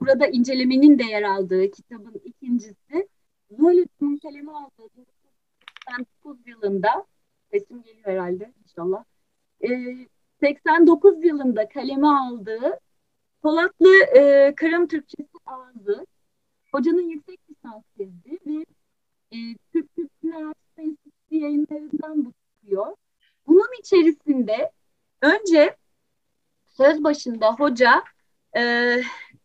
Burada incelemenin de yer aldığı kitabın ikincisi. Zollot'un kaleme aldığı 1989 yılında sesim geliyor herhalde inşallah. Ee, 89 yılında kaleme aldığı Polatlı e, Kırım Türkçesi ağzı hocanın yüksek lisans tezi ve e, Türk Kültür Araştırma Enstitüsü yayınlarından bu çıkıyor. Bunun içerisinde önce söz başında hoca e,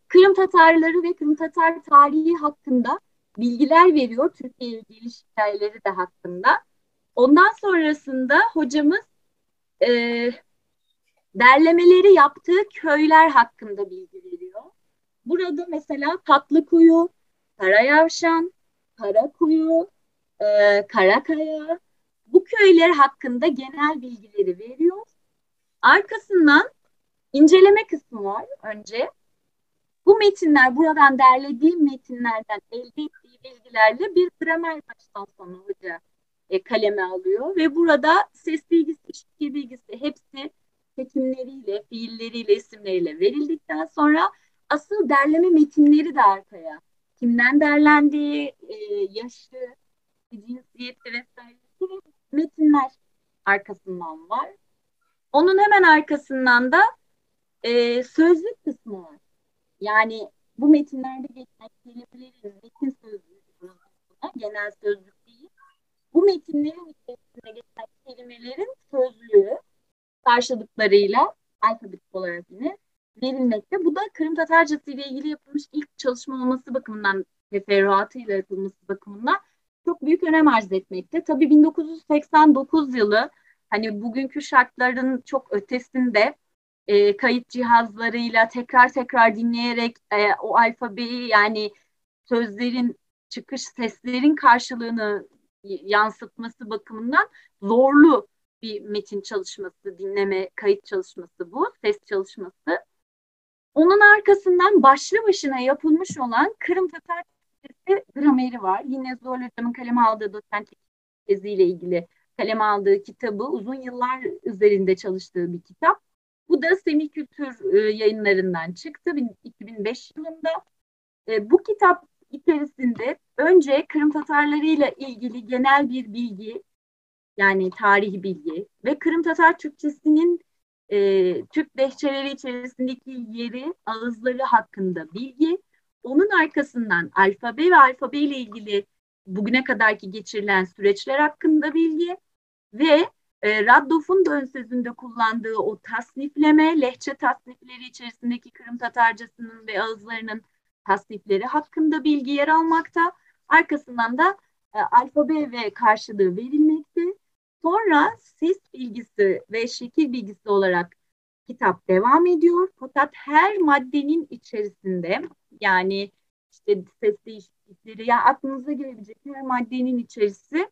Kırım Tatarları ve Kırım Tatar tarihi hakkında bilgiler veriyor. Türkiye geliş hikayeleri de hakkında. Ondan sonrasında hocamız e, derlemeleri yaptığı köyler hakkında bilgi veriyor. Burada mesela Tatlıkuyu, Karayavşan, Karakuyu, e, Karakaya bu köyler hakkında genel bilgileri veriyor. Arkasından inceleme kısmı var önce. Bu metinler buradan derlediğim metinlerden elde ettiği bilgilerle bir gramer baştan sona hoca e, kaleme alıyor ve burada ses bilgisi, şekil bilgisi hepsi çekimleriyle, fiilleriyle, isimleriyle verildikten sonra asıl derleme metinleri de arkaya. Kimden derlendiği, e, yaşı, cinsiyeti vesaire metinler arkasından var. Onun hemen arkasından da e, sözlük kısmı var. Yani bu metinlerde geçen kelimelerin metin sözlüğü genel sözlük değil. Bu metinlerin içerisinde geçen kelimelerin sözlüğü karşılıklarıyla alfabetik olarak yine verilmekte. Bu da Kırım Tatarcası ile ilgili yapılmış ilk çalışma olması bakımından teferruatıyla yapılması bakımından çok büyük önem arz etmekte. Tabii 1989 yılı hani bugünkü şartların çok ötesinde e, kayıt cihazlarıyla tekrar tekrar dinleyerek e, o alfabeyi yani sözlerin çıkış seslerin karşılığını yansıtması bakımından zorlu bir metin çalışması, dinleme, kayıt çalışması bu, ses çalışması. Onun arkasından başlı başına yapılmış olan Kırım Tatar Türkçesi grameri var. Yine Zorlu Hocam'ın kaleme aldığı doçentlik teziyle ilgili kaleme aldığı kitabı uzun yıllar üzerinde çalıştığı bir kitap. Bu da Semih Kültür e, yayınlarından çıktı 2005 yılında. E, bu kitap içerisinde önce Kırım Tatarları ile ilgili genel bir bilgi, yani tarihi bilgi ve Kırım Tatar Türkçesinin e, Türk lehçeleri içerisindeki yeri, ağızları hakkında bilgi. Onun arkasından alfabe ve alfabe ile ilgili bugüne kadarki geçirilen süreçler hakkında bilgi ve e, Raddoff'un da ön sözünde kullandığı o tasnifleme, lehçe tasnifleri içerisindeki Kırım Tatarcasının ve ağızlarının tasnifleri hakkında bilgi yer almakta. Arkasından da e, alfabe ve karşılığı verilmekte. Sonra ses bilgisi ve şekil bilgisi olarak kitap devam ediyor. Fakat her maddenin içerisinde yani işte ses değişiklikleri ya aklınıza gelebilecek her maddenin içerisi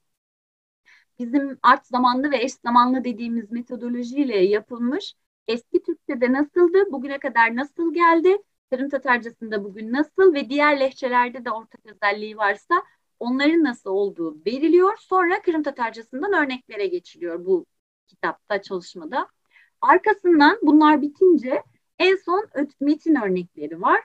bizim art zamanlı ve eş zamanlı dediğimiz metodolojiyle yapılmış. Eski Türkçe'de nasıldı, bugüne kadar nasıl geldi, Kırım Tatarcası'nda bugün nasıl ve diğer lehçelerde de ortak özelliği varsa onların nasıl olduğu veriliyor. Sonra Kırım Tatarcası'ndan örneklere geçiliyor bu kitapta, çalışmada. Arkasından bunlar bitince en son metin örnekleri var.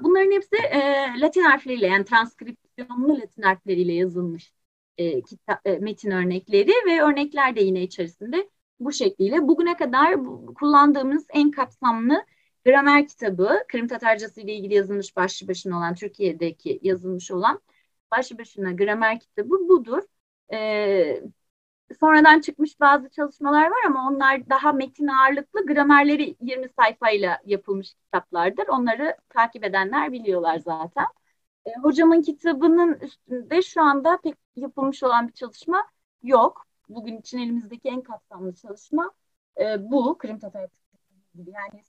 Bunların hepsi e, Latin harfleriyle yani transkripsiyonlu Latin harfleriyle yazılmış e, kitap, e, metin örnekleri ve örnekler de yine içerisinde bu şekliyle. Bugüne kadar kullandığımız en kapsamlı gramer kitabı, Kırım Tatarcası ile ilgili yazılmış başlı başına olan, Türkiye'deki yazılmış olan başlı başına gramer kitabı budur. E, sonradan çıkmış bazı çalışmalar var ama onlar daha metin ağırlıklı gramerleri 20 sayfayla yapılmış kitaplardır. Onları takip edenler biliyorlar zaten. E, hocamın kitabının üstünde şu anda pek yapılmış olan bir çalışma yok. Bugün için elimizdeki en kapsamlı çalışma e, bu. Kırım Tatar gibi yani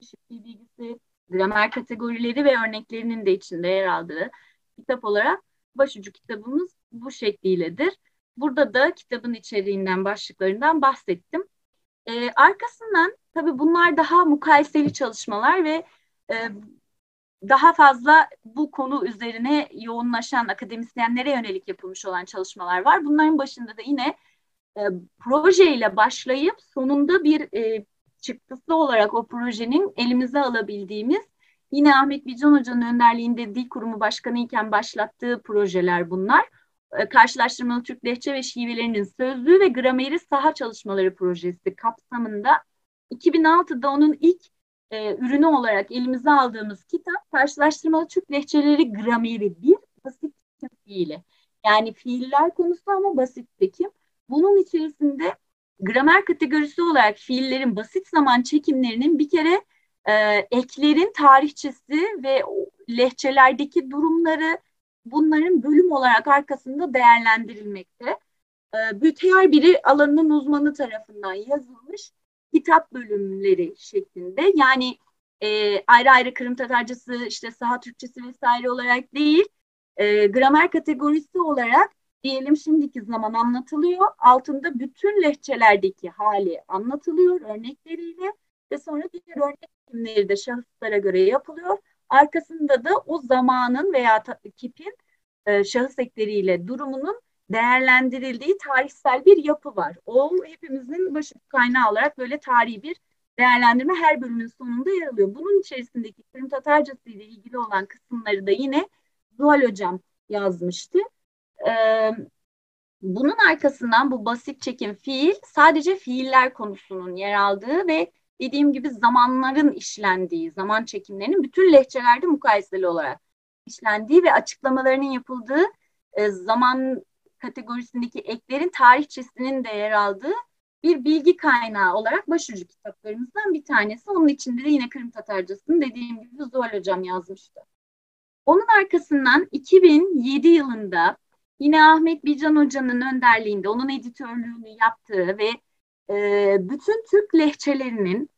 eşitliği bilgisi, gramer kategorileri ve örneklerinin de içinde yer aldığı kitap olarak başucu kitabımız bu şekliyledir. Burada da kitabın içeriğinden, başlıklarından bahsettim. Ee, arkasından tabii bunlar daha mukayeseli çalışmalar ve e, daha fazla bu konu üzerine yoğunlaşan akademisyenlere yönelik yapılmış olan çalışmalar var. Bunların başında da yine e, projeyle başlayıp sonunda bir e, çıktısı olarak o projenin elimize alabildiğimiz yine Ahmet Bican Hoca'nın önderliğinde Dil Kurumu Başkanı iken başlattığı projeler bunlar. E, karşılaştırmalı Türk lehçe ve şivelerinin sözlüğü ve grameri saha çalışmaları projesi kapsamında 2006'da onun ilk e, ürünü olarak elimize aldığımız kitap karşılaştırmalı Türk lehçeleri grameri bir basit fiili. Yani fiiller konusu ama basit çekim. Bunun içerisinde gramer kategorisi olarak fiillerin basit zaman çekimlerinin bir kere e, eklerin tarihçesi ve lehçelerdeki durumları bunların bölüm olarak arkasında değerlendirilmekte. E, her biri alanının uzmanı tarafından yazılmış kitap bölümleri şeklinde. Yani e, ayrı ayrı Kırım Tatarcası, işte saha Türkçesi vesaire olarak değil, e, gramer kategorisi olarak diyelim şimdiki zaman anlatılıyor. Altında bütün lehçelerdeki hali anlatılıyor örnekleriyle ve sonra diğer örnek isimleri de şahıslara göre yapılıyor. Arkasında da o zamanın veya kipin e, şahıs ekleriyle durumunun değerlendirildiği tarihsel bir yapı var. O hepimizin başı kaynağı olarak böyle tarihi bir değerlendirme her bölümün sonunda yer alıyor. Bunun içerisindeki Kırım Tatarcası ile ilgili olan kısımları da yine Zuhal Hocam yazmıştı. Ee, bunun arkasından bu basit çekim fiil sadece fiiller konusunun yer aldığı ve dediğim gibi zamanların işlendiği, zaman çekimlerinin bütün lehçelerde mukayeseli olarak işlendiği ve açıklamalarının yapıldığı e, zaman kategorisindeki eklerin tarihçesinin de yer aldığı bir bilgi kaynağı olarak başucu kitaplarımızdan bir tanesi. Onun içinde de yine Kırım Tatarcası'nın dediğim gibi Zuhal Hocam yazmıştı. Onun arkasından 2007 yılında yine Ahmet Bican Hoca'nın önderliğinde onun editörlüğünü yaptığı ve e, bütün Türk lehçelerinin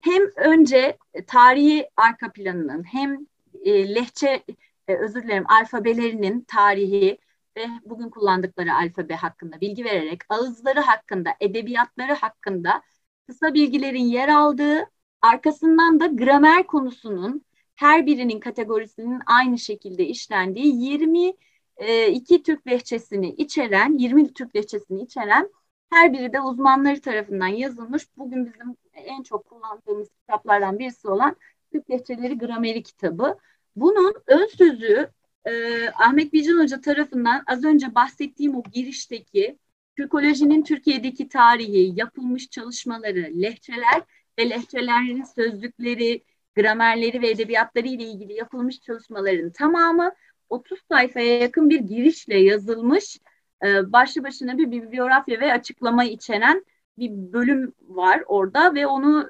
hem önce tarihi arka planının hem e, lehçe e, özür dilerim alfabelerinin tarihi ve bugün kullandıkları alfabe hakkında bilgi vererek ağızları hakkında, edebiyatları hakkında kısa bilgilerin yer aldığı, arkasından da gramer konusunun her birinin kategorisinin aynı şekilde işlendiği 22 e, Türk lehçesini içeren, 20 Türk lehçesini içeren her biri de uzmanları tarafından yazılmış. Bugün bizim en çok kullandığımız kitaplardan birisi olan Türk Lehçeleri Grameri kitabı. Bunun ön sözü e, Ahmet Bican Hoca tarafından az önce bahsettiğim o girişteki Türkolojinin Türkiye'deki tarihi, yapılmış çalışmaları, lehçeler ve lehçelerin sözlükleri, gramerleri ve edebiyatları ile ilgili yapılmış çalışmaların tamamı 30 sayfaya yakın bir girişle yazılmış e, başlı başına bir bibliografya ve açıklama içeren bir bölüm var orada ve onu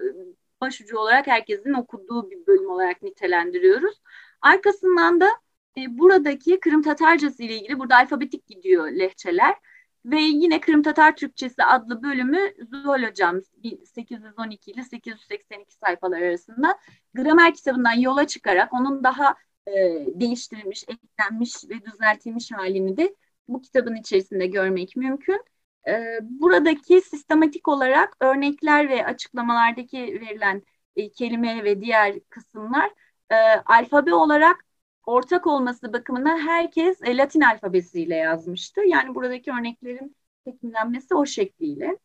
başucu olarak herkesin okuduğu bir bölüm olarak nitelendiriyoruz. Arkasından da e, buradaki Kırım Tatarcası ile ilgili burada alfabetik gidiyor lehçeler. Ve yine Kırım Tatar Türkçesi adlı bölümü Zuhal Hocam 812 ile 882 sayfalar arasında gramer kitabından yola çıkarak onun daha e, değiştirilmiş, eklenmiş ve düzeltilmiş halini de bu kitabın içerisinde görmek mümkün. E, buradaki sistematik olarak örnekler ve açıklamalardaki verilen e, kelime ve diğer kısımlar e, alfabe olarak ortak olması bakımından herkes e, Latin alfabesiyle yazmıştı. Yani buradaki örneklerin tekimlenmesi o şekliyle.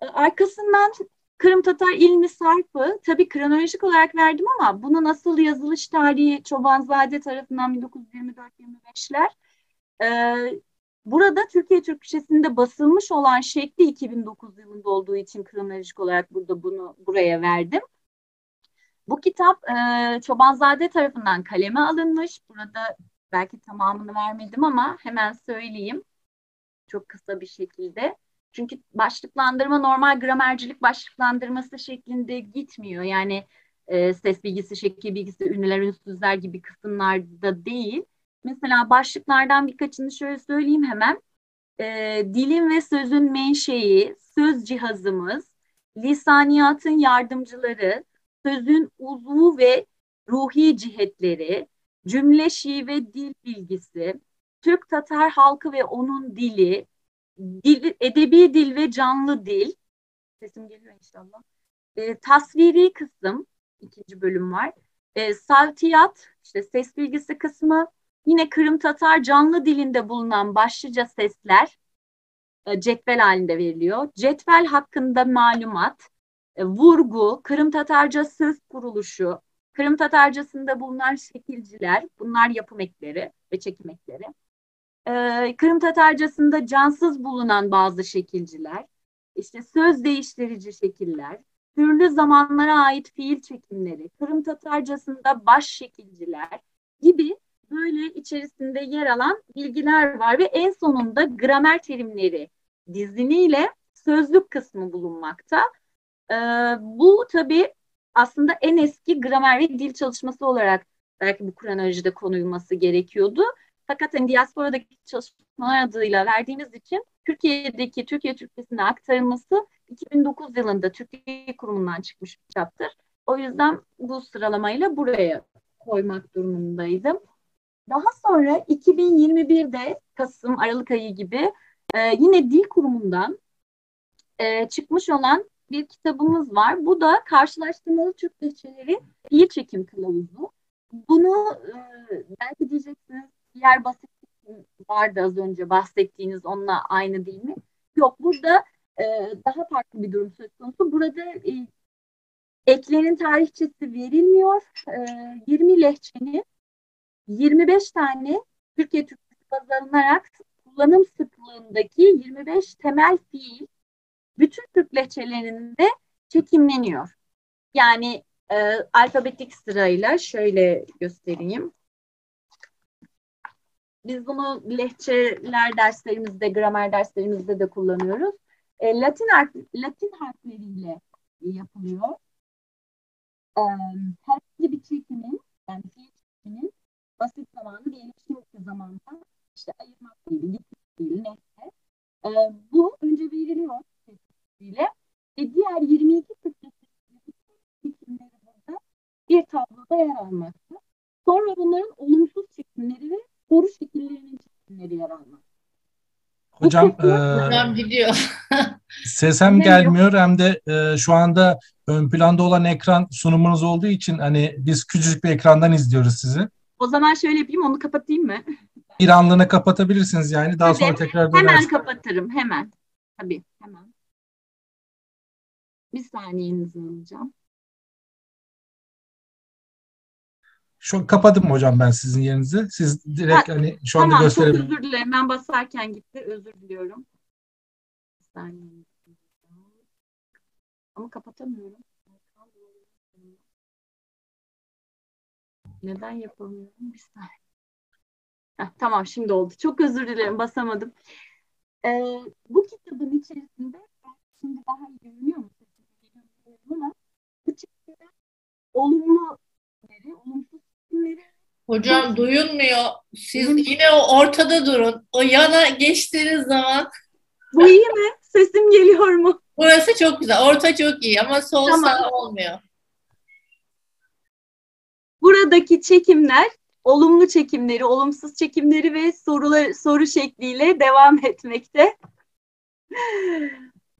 E, arkasından Kırım Tatar ilmi sarfı tabii kronolojik olarak verdim ama bunun asıl yazılış tarihi Çobanzade tarafından 1924-25'ler. E, burada Türkiye Türkçesinde basılmış olan şekli 2009 yılında olduğu için kronolojik olarak burada bunu buraya verdim. Bu kitap e, Çobanzade tarafından kaleme alınmış. Burada belki tamamını vermedim ama hemen söyleyeyim. Çok kısa bir şekilde. Çünkü başlıklandırma normal gramercilik başlıklandırması şeklinde gitmiyor. Yani e, ses bilgisi, şekil bilgisi, ünlüler, ünsüzler gibi kısımlarda değil. Mesela başlıklardan birkaçını şöyle söyleyeyim hemen. E, dilin ve sözün menşei, söz cihazımız, lisaniyatın yardımcıları, sözün uzvu ve ruhi cihetleri, cümle şive dil bilgisi, Türk Tatar halkı ve onun dili, dil, edebi dil ve canlı dil, sesim geliyor inşallah, e, tasviri kısım, ikinci bölüm var, e, savtiyat, işte ses bilgisi kısmı, yine Kırım Tatar canlı dilinde bulunan başlıca sesler, e, cetvel halinde veriliyor. Cetvel hakkında malumat, e, vurgu, Kırım Tatarca söz kuruluşu, Kırım Tatarcasında bulunan şekilciler, bunlar yapım ekleri ve çekim ekleri. Ee, Kırım Tatarcasında cansız bulunan bazı şekilciler, işte söz değiştirici şekiller, türlü zamanlara ait fiil çekimleri, Kırım Tatarcasında baş şekilciler gibi böyle içerisinde yer alan bilgiler var ve en sonunda gramer terimleri diziniyle sözlük kısmı bulunmakta. Ee, bu tabii aslında en eski gramer ve dil çalışması olarak belki bu kronolojide konulması gerekiyordu. Fakat hani diasporadaki çalışmalar adıyla verdiğimiz için Türkiye'deki Türkiye Türkçesine aktarılması 2009 yılında Türkiye Kurumu'ndan çıkmış bir kitaptır. O yüzden bu sıralamayla buraya koymak durumundaydım. Daha sonra 2021'de Kasım, Aralık ayı gibi e, yine Dil Kurumu'ndan e, çıkmış olan bir kitabımız var. Bu da karşılaştırmalı Türk lehçeleri fiil çekim kılavuzu. Bunu e, belki diyeceksiniz diğer basit vardı az önce bahsettiğiniz onunla aynı değil mi? Yok burada e, daha farklı bir durum söz konusu. Burada e, eklerin tarihçesi verilmiyor. E, 20 lehçenin 25 tane Türkiye Türkçesi baz alınarak kullanım sıklığındaki 25 temel fiil bütün Türk lehçelerinde çekimleniyor. Yani e, alfabetik sırayla şöyle göstereyim. Biz bunu lehçeler derslerimizde, gramer derslerimizde de kullanıyoruz. E, Latin harf, Latin harfleriyle yapılıyor. E, herhangi bir çekimin, yani fiil çekiminin basit zamanı diyelim şimdiki zamanda işte ayırmak değil, gitmek değil, neyse. E, bu önce veriliyor ile ve diğer 22 çekimleri burada bir tabloda yer almakta. Sonra bunların olumsuz çekimleri ve soru şekillerinin çekimleri yer almakta. Hocam, e, Hocam gidiyor. ses hem gelmiyor hem de e, şu anda ön planda olan ekran sunumunuz olduğu için hani biz küçücük bir ekrandan izliyoruz sizi. O zaman şöyle yapayım onu kapatayım mı? Bir anlığına kapatabilirsiniz yani daha Tabii, sonra tekrar Hemen dönersiniz. kapatırım hemen. Tabii hemen. Bir saniyenizi alacağım. Şu kapadım hocam ben sizin yerinizi. Siz direkt Ha, hani şu anda Tamam çok gösterebilirsiniz. özür dilerim. Ben basarken gitti. Özür diliyorum. Bir saniye. Ama kapatamıyorum. Neden yapamıyorum? Bir saniye. Heh, tamam şimdi oldu. Çok özür dilerim basamadım. Ee, bu kitabın içerisinde şimdi daha iyi görünüyor mu? Ama bu çizgiler olumlu olumsuz Hocam duyulmuyor. Siz yine o ortada durun. O yana geçtiğiniz zaman. Bu iyi mi? Sesim geliyor mu? Burası çok güzel. Orta çok iyi ama sol tamam. sağ olmuyor. Buradaki çekimler olumlu çekimleri, olumsuz çekimleri ve sorular soru şekliyle devam etmekte.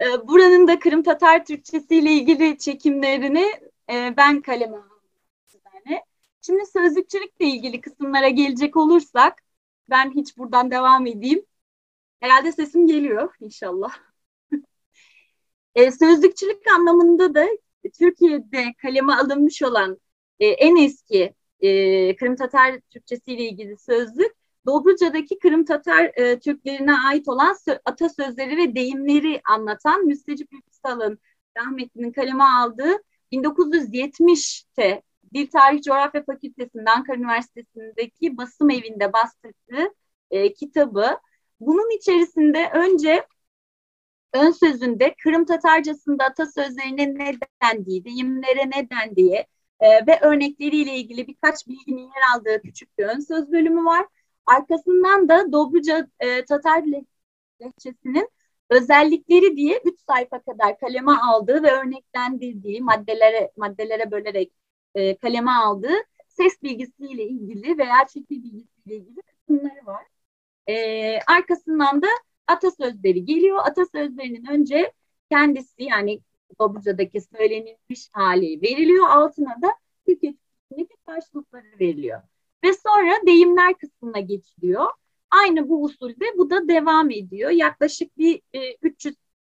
Ee, buranın da Kırım Tatar Türkçesi ile ilgili çekimlerini e, ben kaleme aldım. Şimdi sözlükçülükle ilgili kısımlara gelecek olursak ben hiç buradan devam edeyim. Herhalde sesim geliyor inşallah. e, sözlükçülük anlamında da Türkiye'de kaleme alınmış olan e, en eski e, Kırım Tatar Türkçesi ile ilgili sözlük Dobruca'daki Kırım Tatar e, Türklerine ait olan sö- atasözleri ve deyimleri anlatan Müstecip Ülküsal'ın rahmetlinin kaleme aldığı 1970'te Dil Tarih Coğrafya Fakültesi'nde Ankara Üniversitesi'ndeki basım evinde bastırdığı e, kitabı. Bunun içerisinde önce ön sözünde Kırım Tatarcasında atasözlerine ne dendiği, deyimlere ne dendiği e, ve örnekleriyle ilgili birkaç bilginin yer aldığı küçük bir ön söz bölümü var. Arkasından da Dobruca e, Tatar lehçesinin özellikleri diye üç sayfa kadar kaleme aldığı ve örneklendirdiği maddelere maddelere bölerek e, kaleme aldığı ses bilgisiyle ilgili veya şekil bilgisiyle ilgili kısımları var. E, arkasından da atasözleri geliyor. Atasözlerinin önce kendisi yani Dobruca'daki söylenilmiş hali veriliyor. Altına da Türkiye'deki karşılıkları veriliyor. Ve sonra deyimler kısmına geçiliyor. Aynı bu usulde bu da devam ediyor. Yaklaşık bir e,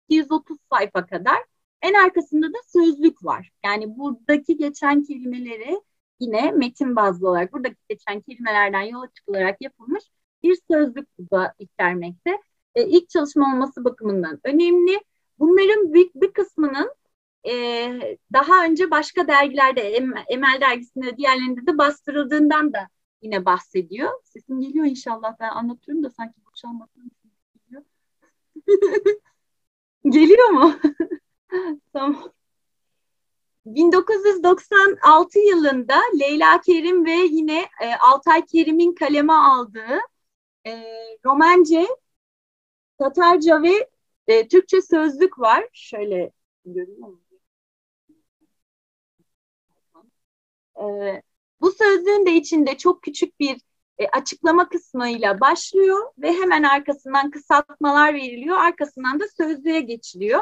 300-230 sayfa kadar. En arkasında da sözlük var. Yani buradaki geçen kelimeleri yine metin bazlı olarak buradaki geçen kelimelerden yola çıkılarak yapılmış bir sözlük da içermekte. E, ilk çalışma olması bakımından önemli. Bunların büyük bir kısmının daha önce başka dergilerde, Emel dergisinde, diğerlerinde de bastırıldığından da yine bahsediyor. Sesim geliyor inşallah. Ben anlatıyorum da sanki bu çalmaktan geliyor. geliyor mu? tamam. 1996 yılında Leyla Kerim ve yine e, Altay Kerim'in kaleme aldığı e, Romence, Tatarca ve e, Türkçe sözlük var. Şöyle görüyor musunuz? E, bu sözlüğün de içinde çok küçük bir e, açıklama kısmıyla başlıyor ve hemen arkasından kısaltmalar veriliyor. Arkasından da sözlüğe geçiliyor.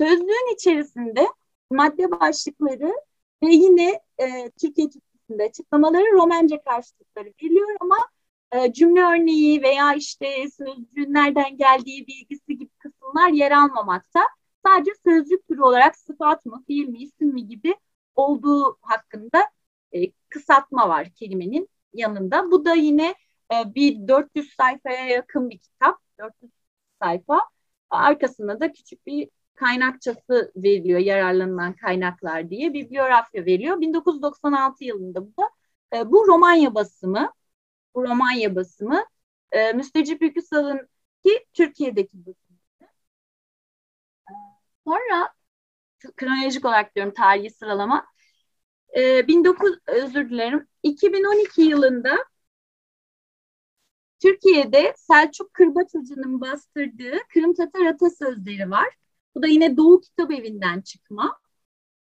Sözlüğün içerisinde madde başlıkları ve yine e, Türkiye Türkçesinde açıklamaları Romence karşılıkları veriliyor ama e, cümle örneği veya işte sözcüğün nereden geldiği bilgisi gibi kısımlar yer almamakta. Sadece sözcük türü olarak sıfat mı, fiil mi, isim mi gibi olduğu hakkında e, kısaltma var kelimenin yanında. Bu da yine e, bir 400 sayfaya yakın bir kitap. 400 sayfa. Arkasında da küçük bir kaynakçası veriliyor yararlanılan kaynaklar diye bibliografya veriyor. 1996 yılında bu da e, bu Romanya basımı bu Romanya basımı e, Müstecip Ülküsal'ın ki Türkiye'deki basımı. Sonra kronolojik olarak diyorum tarihi sıralama. E, 19 özür dilerim. 2012 yılında Türkiye'de Selçuk Kırbaçocu'nun bastırdığı Kırım Tatar atasözleri var. Bu da yine Doğu Kitap Evi'nden çıkma.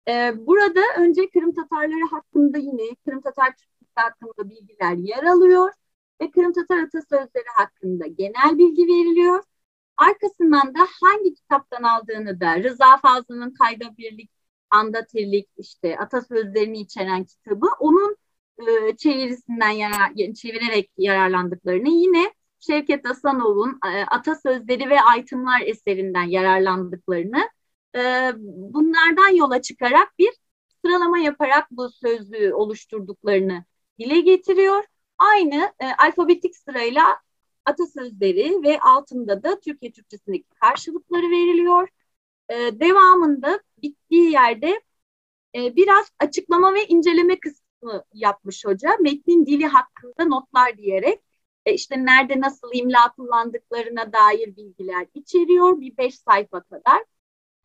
Ee, burada önce Kırım Tatarları hakkında yine Kırım Tatar Türkçesi hakkında bilgiler yer alıyor ve Kırım Tatar atasözleri hakkında genel bilgi veriliyor. Arkasından da hangi kitaptan aldığını da Rıza Fazlı'nın Kayda Birlik, Andatirlik işte atasözlerini içeren kitabı onun e, çevirisinden yarar, çevirerek yararlandıklarını yine Şevket Asanov'un e, Atasözleri ve Aytımlar eserinden yararlandıklarını e, bunlardan yola çıkarak bir sıralama yaparak bu sözlüğü oluşturduklarını dile getiriyor. Aynı e, alfabetik sırayla atasözleri ve altında da Türkiye Türkçesindeki karşılıkları veriliyor. E, devamında bittiği yerde e, biraz açıklama ve inceleme kısmı yapmış hoca. Metnin dili hakkında notlar diyerek e, işte nerede nasıl imla kullandıklarına dair bilgiler içeriyor bir beş sayfa kadar.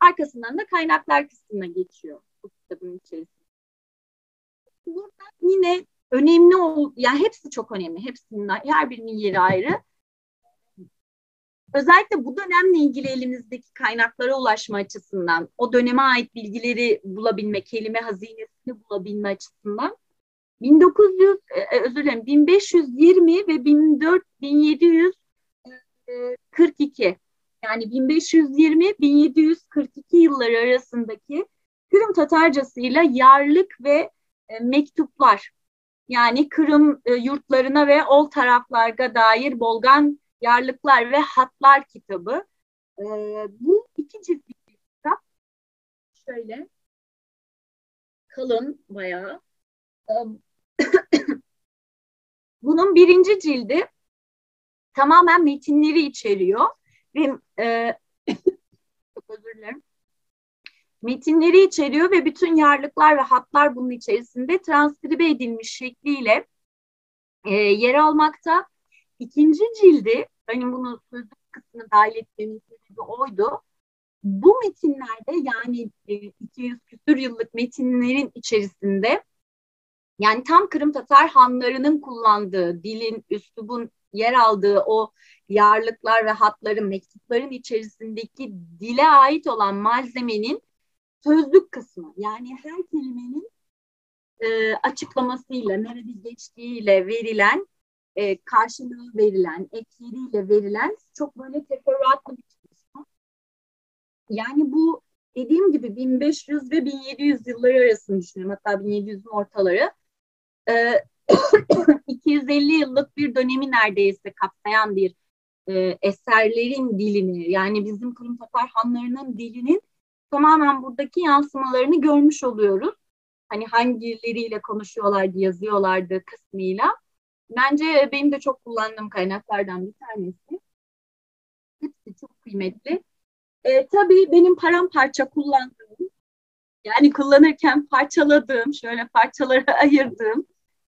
Arkasından da kaynaklar kısmına geçiyor bu kitabın içerisinde. Burada yine önemli ol, yani hepsi çok önemli. Hepsinin her birinin yeri ayrı. Özellikle bu dönemle ilgili elimizdeki kaynaklara ulaşma açısından, o döneme ait bilgileri bulabilme, kelime hazinesini bulabilme açısından 1900 e, e, özür dilerim 1520 ve 14 1742 yani 1520 1742 yılları arasındaki Kırım Tatarcası ile yarlık ve e, mektuplar. Yani Kırım e, yurtlarına ve ol taraflarga dair Bolgan yarlıklar ve hatlar kitabı. E, bu iki cilt bir kitap. Şöyle kalın bayağı. E, bunun birinci cildi tamamen metinleri içeriyor ve e, özür dilerim metinleri içeriyor ve bütün yarlıklar ve hatlar bunun içerisinde transkribe edilmiş şekliyle e, yer almakta. İkinci cildi, benim bunu sözlük kısmına dahil etmemin sebebi oydu. Bu metinlerde yani e, 200 küsur yıllık metinlerin içerisinde yani tam Kırım Tatar hanlarının kullandığı dilin, üslubun yer aldığı o yarlıklar ve hatların, mektupların içerisindeki dile ait olan malzemenin sözlük kısmı yani her kelimenin e, açıklamasıyla, nerede geçtiğiyle verilen, e, karşılığı verilen, ekleriyle verilen çok böyle teferruatlı bir çalışma. Yani bu dediğim gibi 1500 ve 1700 yılları arasını düşünüyorum. Hatta 1700'ün ortaları. E, 250 yıllık bir dönemi neredeyse kapsayan bir e, eserlerin dilini yani bizim Kırım Tatar hanlarının dilinin tamamen buradaki yansımalarını görmüş oluyoruz. Hani hangileriyle konuşuyorlardı, yazıyorlardı kısmıyla. Bence benim de çok kullandığım kaynaklardan bir tanesi. Hepsi çok kıymetli. E, tabii benim paramparça kullandığım, yani kullanırken parçaladığım, şöyle parçalara ayırdığım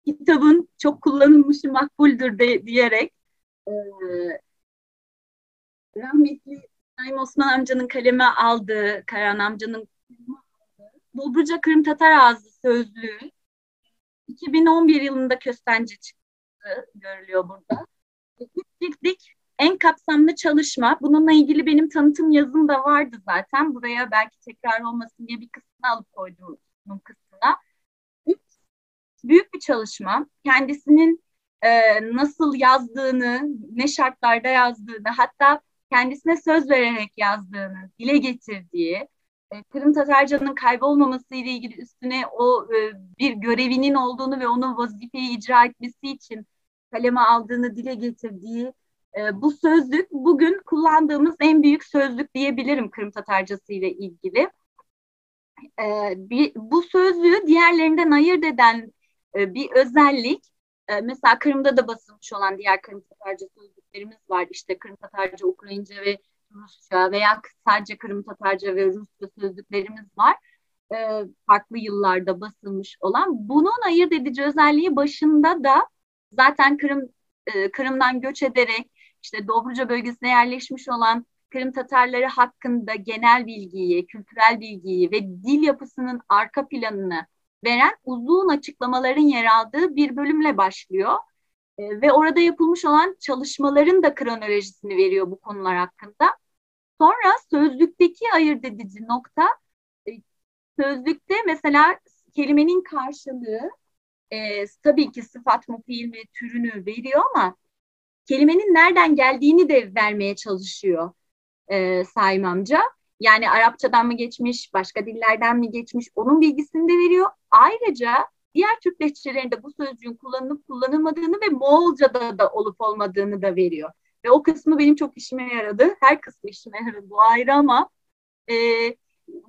kitabın çok kullanılmışı makbuldür de, diyerek e, rahmetli Naim Osman amcanın kaleme aldığı, Karan amcanın Dobruca Kırım Tatar Ağzı sözlüğü 2011 yılında Köstenci çıktı, görülüyor burada. Üç ciltlik en kapsamlı çalışma. Bununla ilgili benim tanıtım yazım da vardı zaten. Buraya belki tekrar olmasın diye bir kısmını alıp koydum kısmına. Büyük bir çalışma. Kendisinin e, nasıl yazdığını, ne şartlarda yazdığını, hatta kendisine söz vererek yazdığını dile getirdiği, e, Kırım Tatarcan'ın kaybolmaması ile ilgili üstüne o e, bir görevinin olduğunu ve onun vazifeyi icra etmesi için kaleme aldığını dile getirdiği e, bu sözlük bugün kullandığımız en büyük sözlük diyebilirim Kırım Tatarcası ile ilgili. bu sözlüğü diğerlerinden ayırt eden bir özellik mesela Kırım'da da basılmış olan diğer Kırım Tatarca sözlüklerimiz var. İşte Kırım Tatarca, Ukraynaca ve Rusça veya sadece Kırım Tatarca ve Rusça sözlüklerimiz var. E, farklı yıllarda basılmış olan. Bunun ayırt edici özelliği başında da zaten Kırım e, Kırım'dan göç ederek işte Dobruca bölgesine yerleşmiş olan Kırım Tatarları hakkında genel bilgiyi, kültürel bilgiyi ve dil yapısının arka planını veren uzun açıklamaların yer aldığı bir bölümle başlıyor. E, ve orada yapılmış olan çalışmaların da kronolojisini veriyor bu konular hakkında. Sonra sözlükteki ayırt edici nokta e, sözlükte mesela kelimenin karşılığı e, tabii ki sıfat mı fiil ve türünü veriyor ama kelimenin nereden geldiğini de vermeye çalışıyor e, Saim amca. Yani Arapçadan mı geçmiş, başka dillerden mi geçmiş onun bilgisini de veriyor. Ayrıca diğer Türk lehçelerinde bu sözcüğün kullanılıp kullanılmadığını ve Moğolca'da da olup olmadığını da veriyor. Ve o kısmı benim çok işime yaradı. Her kısmı işime yaradı bu ayrı ama e,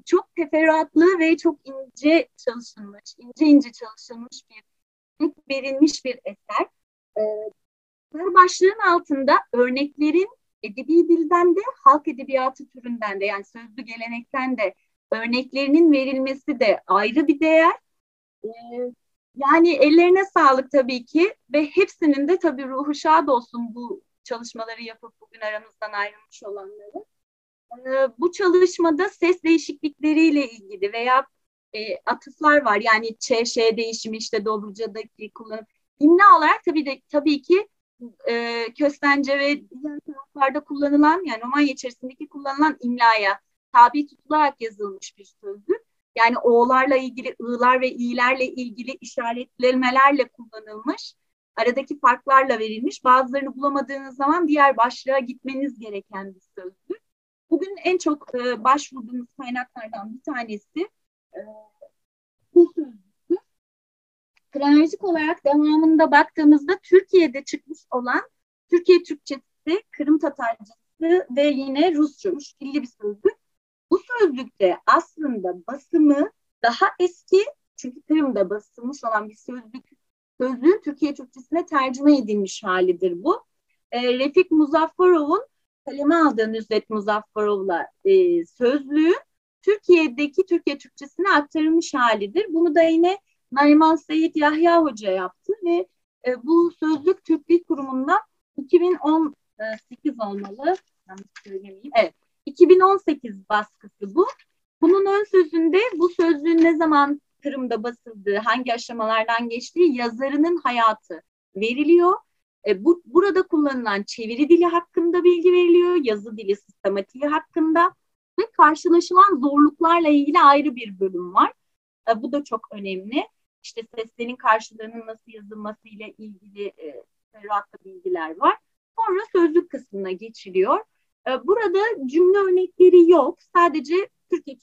çok teferruatlı ve çok ince çalışılmış, ince ince çalışılmış bir, verilmiş bir eser. E, her başlığın altında örneklerin edebi dilden de halk edebiyatı türünden de yani sözlü gelenekten de örneklerinin verilmesi de ayrı bir değer. Ee, yani ellerine sağlık tabii ki ve hepsinin de tabii ruhu şad olsun bu çalışmaları yapıp bugün aramızdan ayrılmış olanları. Ee, bu çalışmada ses değişiklikleriyle ilgili veya e, atıflar var. Yani ÇŞ değişimi işte Dobruca'daki kullanım. İmla olarak tabii de tabii ki e, Köstence ve diğer taraflarda kullanılan yani Romanya içerisindeki kullanılan imlaya tabi tutularak yazılmış bir sözlük. Yani o'larla ilgili, ı'lar ve i'lerle ilgili işaretlemelerle kullanılmış. Aradaki farklarla verilmiş. Bazılarını bulamadığınız zaman diğer başlığa gitmeniz gereken bir sözlük. Bugün en çok e, başvurduğumuz kaynaklardan bir tanesi. Kronolojik olarak devamında baktığımızda Türkiye'de çıkmış olan Türkiye Türkçesi, Kırım Tatarcası ve yine Rusça üç dilli bir sözlük. Bu sözlükte aslında basımı daha eski çünkü Kırım'da basılmış olan bir sözlük sözlüğün Türkiye Türkçesine tercüme edilmiş halidir bu. E, Refik Muzaffarov'un kaleme aldığı Nüzret Muzaffarov'la e, sözlüğü Türkiye'deki Türkiye Türkçesine aktarılmış halidir. Bunu da yine Nariman Seyit Yahya Hoca yaptı ve e, bu sözlük Türk Dil Kurumu'nda 2018 olmalı. Yanlış. Evet. 2018 baskısı bu. Bunun ön sözünde bu sözlüğün ne zaman Kırım'da basıldığı, hangi aşamalardan geçtiği yazarının hayatı veriliyor. E, bu, burada kullanılan çeviri dili hakkında bilgi veriliyor, yazı dili sistematiği hakkında ve karşılaşılan zorluklarla ilgili ayrı bir bölüm var. E, bu da çok önemli. İşte seslerin karşılığının nasıl yazılması ile ilgili e, bilgiler var. Sonra sözlük kısmına geçiliyor. E, burada cümle örnekleri yok. Sadece Türkçe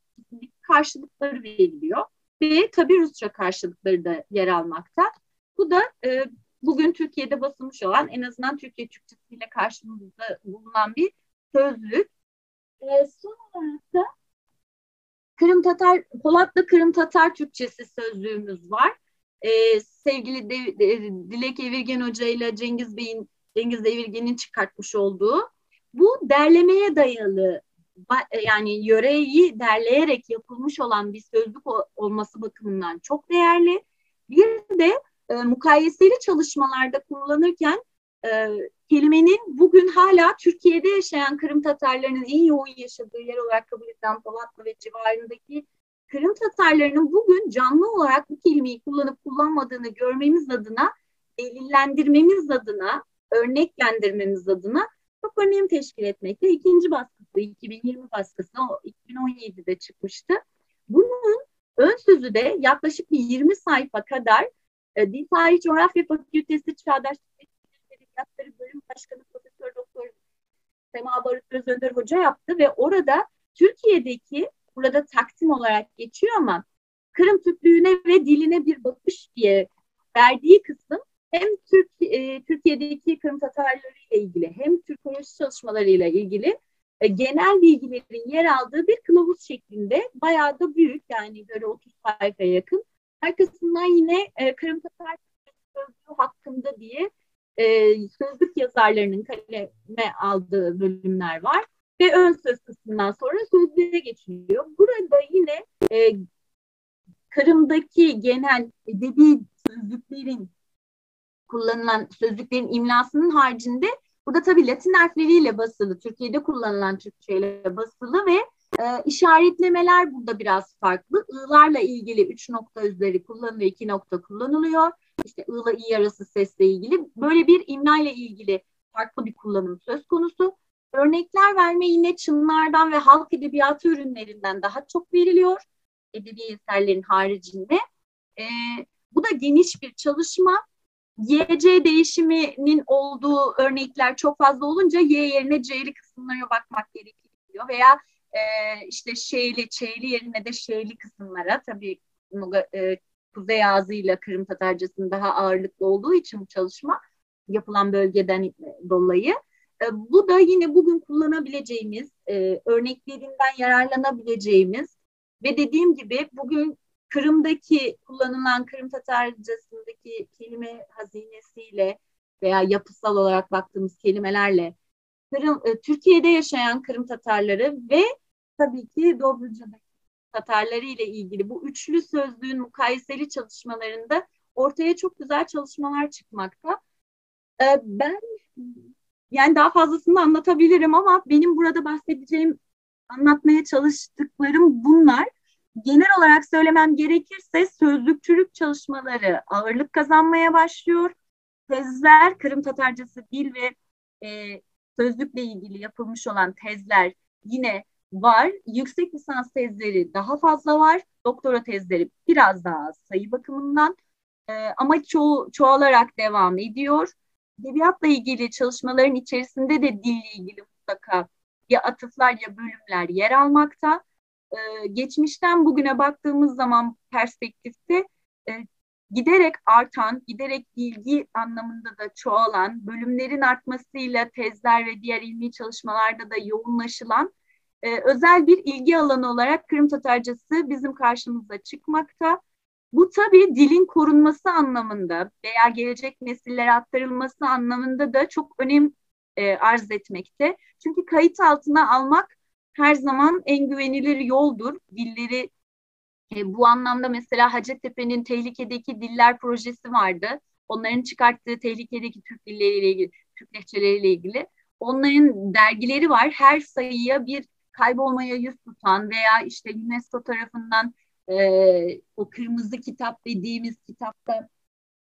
karşılıkları veriliyor. Ve tabii Rusça karşılıkları da yer almakta. Bu da e, bugün Türkiye'de basılmış olan en azından Türkiye Türkçesiyle karşımızda bulunan bir sözlük. E, son olarak da Kırım Tatar, Polat'ta Kırım Tatar Türkçesi sözlüğümüz var. E, sevgili de, de, Dilek Evirgen Hoca ile Cengiz Bey'in, Cengiz Evirgen'in çıkartmış olduğu bu derlemeye dayalı yani yöreyi derleyerek yapılmış olan bir sözlük olması bakımından çok değerli. Bir de e, mukayeseli çalışmalarda kullanırken e, kelimenin bugün hala Türkiye'de yaşayan Kırım Tatarlarının en yoğun yaşadığı yer olarak kabul edilen Polatlı ve civarındaki Kırım Tatarlarının bugün canlı olarak bu kelimeyi kullanıp kullanmadığını görmemiz adına, delillendirmemiz adına, örneklendirmemiz adına çok önem teşkil etmekte. İkinci baskısı 2020 baskısı o 2017'de çıkmıştı. Bunun ön sözü de yaklaşık bir 20 sayfa kadar e, Dil Tarih Coğrafya Fakültesi Çağdaş Edebiyatları Bölüm Başkanı Profesör Doktor Sema Barut Özönder Hoca yaptı ve orada Türkiye'deki burada taksim olarak geçiyor ama Kırım Türklüğüne ve diline bir bakış diye verdiği kısım hem Türk e, Türkiye'deki Kırım Tatarları ile ilgili hem Türkoloji çalışmaları ile ilgili e, genel bilgilerin yer aldığı bir kılavuz şeklinde bayağı da büyük yani böyle 30 sayfa yakın. Arkasından yine e, Kırım Tatar sözlüğü hakkında diye e, sözlük yazarlarının kaleme aldığı bölümler var ve ön söz kısmından sonra sözlüğe geçiliyor. Burada yine e, Kırım'daki genel edebi sözlüklerin kullanılan sözlüklerin imlasının haricinde burada tabii Latin harfleriyle basılı, Türkiye'de kullanılan Türkçe ile basılı ve e, işaretlemeler burada biraz farklı. I'larla ilgili üç nokta üzeri kullanılıyor, iki nokta kullanılıyor. İşte I'la İ arası sesle ilgili. Böyle bir imla ile ilgili farklı bir kullanım söz konusu. Örnekler verme yine çınlardan ve halk edebiyatı ürünlerinden daha çok veriliyor. Edebi eserlerin haricinde. E, bu da geniş bir çalışma. YC değişiminin olduğu örnekler çok fazla olunca Y yerine C'li kısımlara bakmak gerekiyor veya e, işte şeyli, çeyli yerine de şeyli kısımlara tabii e, Kuzey Ağzı Kırım Tatarcası'nın daha ağırlıklı olduğu için bu çalışma yapılan bölgeden dolayı. E, bu da yine bugün kullanabileceğimiz, e, örneklerinden yararlanabileceğimiz ve dediğim gibi bugün Kırım'daki kullanılan Kırım Tatarcasındaki kelime hazinesiyle veya yapısal olarak baktığımız kelimelerle Kırım, e, Türkiye'de yaşayan Kırım Tatarları ve tabii ki Dobruca'daki Tatarları ile ilgili bu üçlü sözlüğün mukayeseli çalışmalarında ortaya çok güzel çalışmalar çıkmakta. E, ben yani daha fazlasını anlatabilirim ama benim burada bahsedeceğim, anlatmaya çalıştıklarım bunlar. genel olarak söylemem gerekirse sözlükçülük çalışmaları ağırlık kazanmaya başlıyor. Tezler, Kırım Tatarcası dil ve e, sözlükle ilgili yapılmış olan tezler yine var. Yüksek lisans tezleri daha fazla var. Doktora tezleri biraz daha az sayı bakımından. E, ama ço çoğalarak devam ediyor. Edebiyatla ilgili çalışmaların içerisinde de dille ilgili mutlaka ya atıflar ya bölümler yer almakta. Ee, geçmişten bugüne baktığımız zaman perspektifte e, giderek artan, giderek ilgi anlamında da çoğalan, bölümlerin artmasıyla tezler ve diğer ilmi çalışmalarda da yoğunlaşılan e, özel bir ilgi alanı olarak Kırım Tatarcası bizim karşımıza çıkmakta. Bu tabii dilin korunması anlamında veya gelecek nesillere aktarılması anlamında da çok önem e, arz etmekte. Çünkü kayıt altına almak her zaman en güvenilir yoldur. Dilleri e, bu anlamda mesela Hacettepe'nin tehlikedeki diller projesi vardı. Onların çıkarttığı tehlikedeki Türk dilleriyle ilgili, Türk lehçeleriyle ilgili. Onların dergileri var. Her sayıya bir kaybolmaya yüz tutan veya işte UNESCO tarafından e, o kırmızı kitap dediğimiz kitapta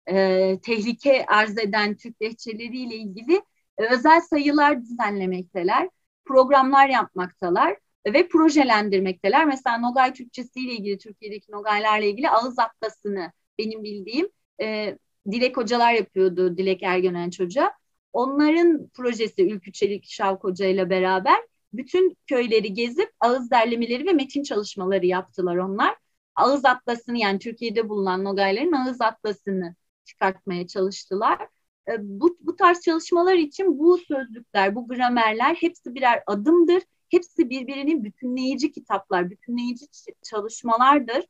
e, tehlike arz eden Türk lehçeleriyle ilgili e, özel sayılar düzenlemekteler, programlar yapmaktalar ve projelendirmekteler. Mesela Nogay Türkçesi ile ilgili, Türkiye'deki Nogaylarla ilgili ağız atlasını benim bildiğim e, Dilek hocalar yapıyordu, Dilek Ergönen Hoca. Onların projesi Ülkü Çelik Şavk Hoca ile beraber bütün köyleri gezip ağız derlemeleri ve metin çalışmaları yaptılar onlar. Ağız atlasını yani Türkiye'de bulunan Nogayların ağız atlasını çıkartmaya çalıştılar. E, bu, bu tarz çalışmalar için bu sözlükler, bu gramerler hepsi birer adımdır. Hepsi birbirinin bütünleyici kitaplar, bütünleyici çalışmalardır.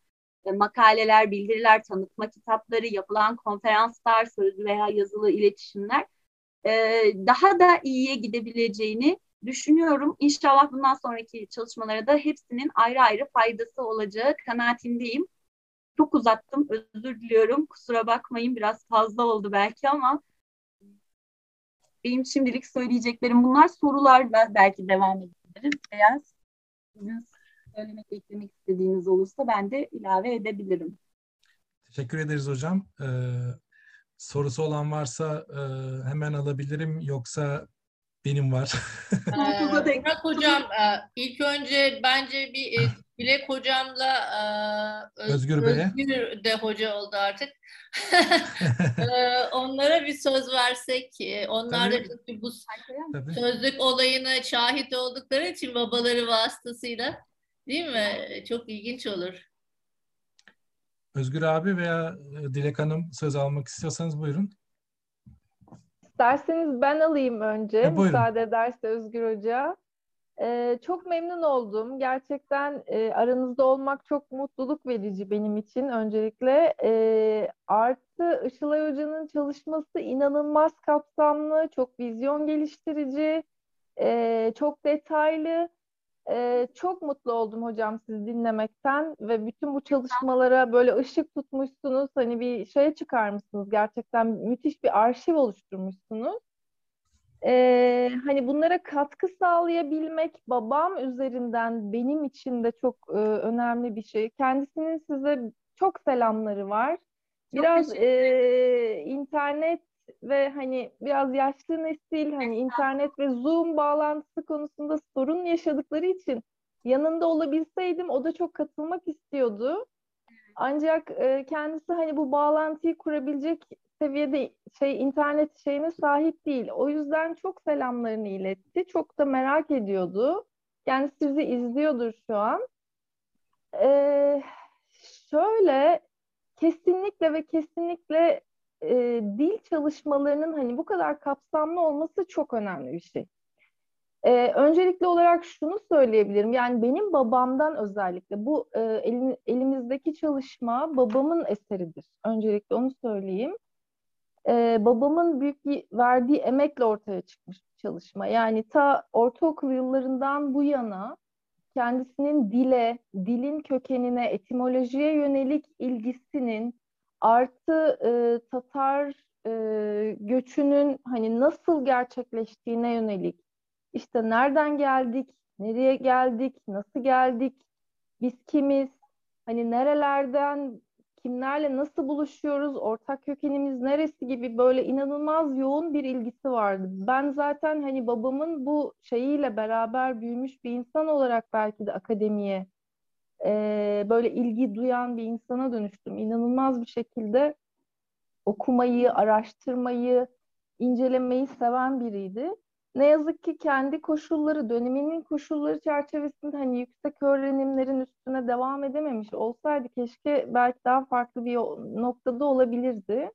E, makaleler, bildiriler, tanıtma kitapları, yapılan konferanslar, sözlü veya yazılı iletişimler e, daha da iyiye gidebileceğini düşünüyorum. İnşallah bundan sonraki çalışmalara da hepsinin ayrı ayrı faydası olacağı kanaatindeyim. Çok uzattım, özür diliyorum. Kusura bakmayın biraz fazla oldu belki ama benim şimdilik söyleyeceklerim bunlar. Sorularla belki devam edebiliriz. Eğer sizin söylemek, eklemek istediğiniz olursa ben de ilave edebilirim. Teşekkür ederiz hocam. Ee, sorusu olan varsa e, hemen alabilirim. Yoksa benim var. ee, Burak Hocam e, ilk önce bence bir e, Bilek Hocam'la e, Özgür Bey'e. Özgür de hoca oldu artık. Onlara bir söz versek, onlar Tabii. da çünkü bu Tabii. sözlük olayına şahit oldukları için babaları vasıtasıyla değil mi? Çok ilginç olur. Özgür abi veya Dilek Hanım söz almak istiyorsanız buyurun. İsterseniz ben alayım önce, e, müsaade ederse Özgür Hoca. Ee, çok memnun oldum. Gerçekten e, aranızda olmak çok mutluluk verici benim için öncelikle. E, artı Işılay Hoca'nın çalışması inanılmaz kapsamlı, çok vizyon geliştirici, e, çok detaylı. E, çok mutlu oldum hocam sizi dinlemekten ve bütün bu çalışmalara böyle ışık tutmuşsunuz. Hani bir şeye çıkarmışsınız. Gerçekten müthiş bir arşiv oluşturmuşsunuz e, hani bunlara katkı sağlayabilmek babam üzerinden benim için de çok e, önemli bir şey. Kendisinin size çok selamları var. Biraz e, internet ve hani biraz yaşlı nesil hani internet ve Zoom bağlantısı konusunda sorun yaşadıkları için yanında olabilseydim o da çok katılmak istiyordu. Ancak e, kendisi hani bu bağlantıyı kurabilecek seviyede şey internet şeyine sahip değil. O yüzden çok selamlarını iletti. Çok da merak ediyordu. Yani sizi izliyordur şu an. Ee, şöyle kesinlikle ve kesinlikle e, dil çalışmalarının hani bu kadar kapsamlı olması çok önemli bir şey. Ee, öncelikli olarak şunu söyleyebilirim. Yani benim babamdan özellikle bu e, elin, elimizdeki çalışma babamın eseridir. Öncelikle onu söyleyeyim e, babamın büyük bir verdiği emekle ortaya çıkmış bir çalışma. Yani ta ortaokul yıllarından bu yana kendisinin dile, dilin kökenine, etimolojiye yönelik ilgisinin artı e, Tatar e, göçünün hani nasıl gerçekleştiğine yönelik işte nereden geldik, nereye geldik, nasıl geldik, biz kimiz, hani nerelerden kimlerle nasıl buluşuyoruz, ortak kökenimiz neresi gibi böyle inanılmaz yoğun bir ilgisi vardı. Ben zaten hani babamın bu şeyiyle beraber büyümüş bir insan olarak belki de akademiye e, böyle ilgi duyan bir insana dönüştüm. İnanılmaz bir şekilde okumayı, araştırmayı, incelemeyi seven biriydi. Ne yazık ki kendi koşulları, döneminin koşulları çerçevesinde hani yüksek öğrenimlerin üstüne devam edememiş olsaydı keşke belki daha farklı bir noktada olabilirdi.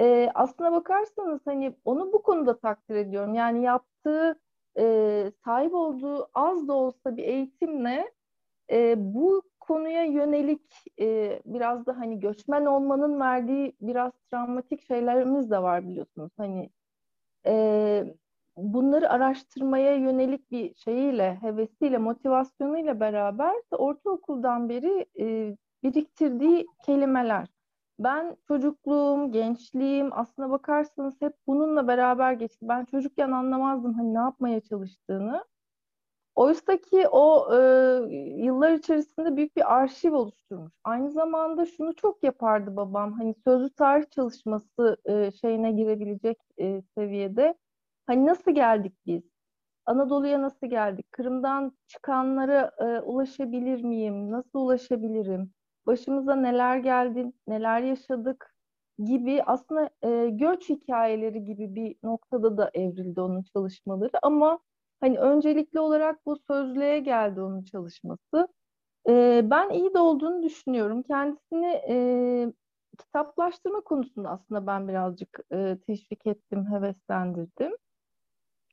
Ee, aslına bakarsanız hani onu bu konuda takdir ediyorum. Yani yaptığı, e, sahip olduğu az da olsa bir eğitimle e, bu konuya yönelik e, biraz da hani göçmen olmanın verdiği biraz travmatik şeylerimiz de var biliyorsunuz. Hani e, bunları araştırmaya yönelik bir şeyiyle, hevesiyle, motivasyonuyla beraber de ortaokuldan beri e, biriktirdiği kelimeler. Ben çocukluğum, gençliğim aslına bakarsanız hep bununla beraber geçti. Ben çocukken anlamazdım hani ne yapmaya çalıştığını. Oysa ki o e, yıllar içerisinde büyük bir arşiv oluşturmuş. Aynı zamanda şunu çok yapardı babam. Hani sözlü tarih çalışması e, şeyine girebilecek e, seviyede. Hani nasıl geldik biz? Anadolu'ya nasıl geldik? Kırım'dan çıkanlara e, ulaşabilir miyim? Nasıl ulaşabilirim? Başımıza neler geldi? Neler yaşadık? gibi aslında e, göç hikayeleri gibi bir noktada da evrildi onun çalışmaları ama Hani öncelikli olarak bu sözlüğe geldi onun çalışması. E, ben iyi de olduğunu düşünüyorum. Kendisini e, kitaplaştırma konusunda aslında ben birazcık e, teşvik ettim, heveslendirdim.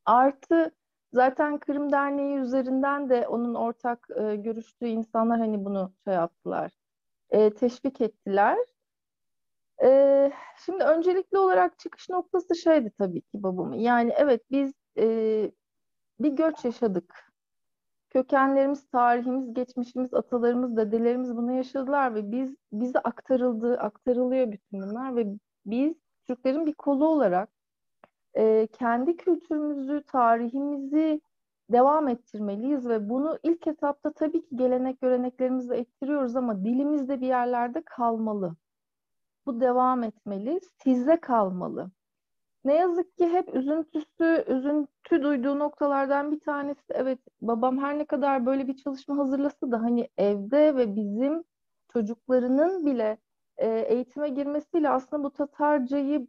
Artı zaten Kırım Derneği üzerinden de onun ortak e, görüştüğü insanlar hani bunu şey yaptılar, e, teşvik ettiler. E, şimdi öncelikli olarak çıkış noktası şeydi tabii ki babamın. Yani evet biz e, bir göç yaşadık. Kökenlerimiz, tarihimiz, geçmişimiz, atalarımız, dedelerimiz bunu yaşadılar ve biz bize aktarıldı, aktarılıyor bütün bunlar ve biz Türklerin bir kolu olarak e, kendi kültürümüzü, tarihimizi devam ettirmeliyiz ve bunu ilk etapta tabii ki gelenek göreneklerimizle ettiriyoruz ama dilimizde bir yerlerde kalmalı. Bu devam etmeli, sizde kalmalı. Ne yazık ki hep üzüntüsü, üzüntü duyduğu noktalardan bir tanesi evet babam her ne kadar böyle bir çalışma hazırlasa da hani evde ve bizim çocuklarının bile e, eğitime girmesiyle aslında bu Tatarcayı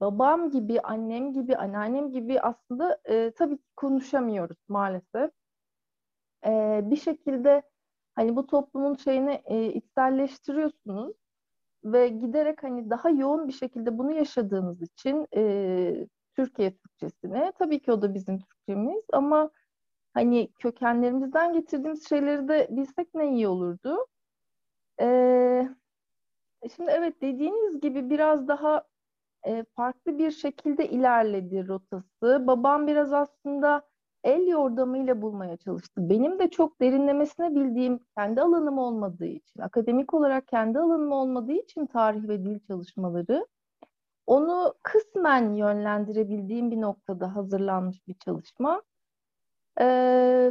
babam gibi, annem gibi, anneannem gibi aslında e, tabii konuşamıyoruz maalesef. E, bir şekilde hani bu toplumun şeyini e, içselleştiriyorsunuz ve giderek hani daha yoğun bir şekilde bunu yaşadığınız için e, Türkiye Türkçesine tabii ki o da bizim Türkçemiz ama hani kökenlerimizden getirdiğimiz şeyleri de bilsek ne iyi olurdu. E, şimdi evet dediğiniz gibi biraz daha e, farklı bir şekilde ilerledi rotası. Babam biraz aslında el yordamıyla bulmaya çalıştı. Benim de çok derinlemesine bildiğim kendi alanım olmadığı için, akademik olarak kendi alanım olmadığı için tarih ve dil çalışmaları onu kısmen yönlendirebildiğim bir noktada hazırlanmış bir çalışma. Ee,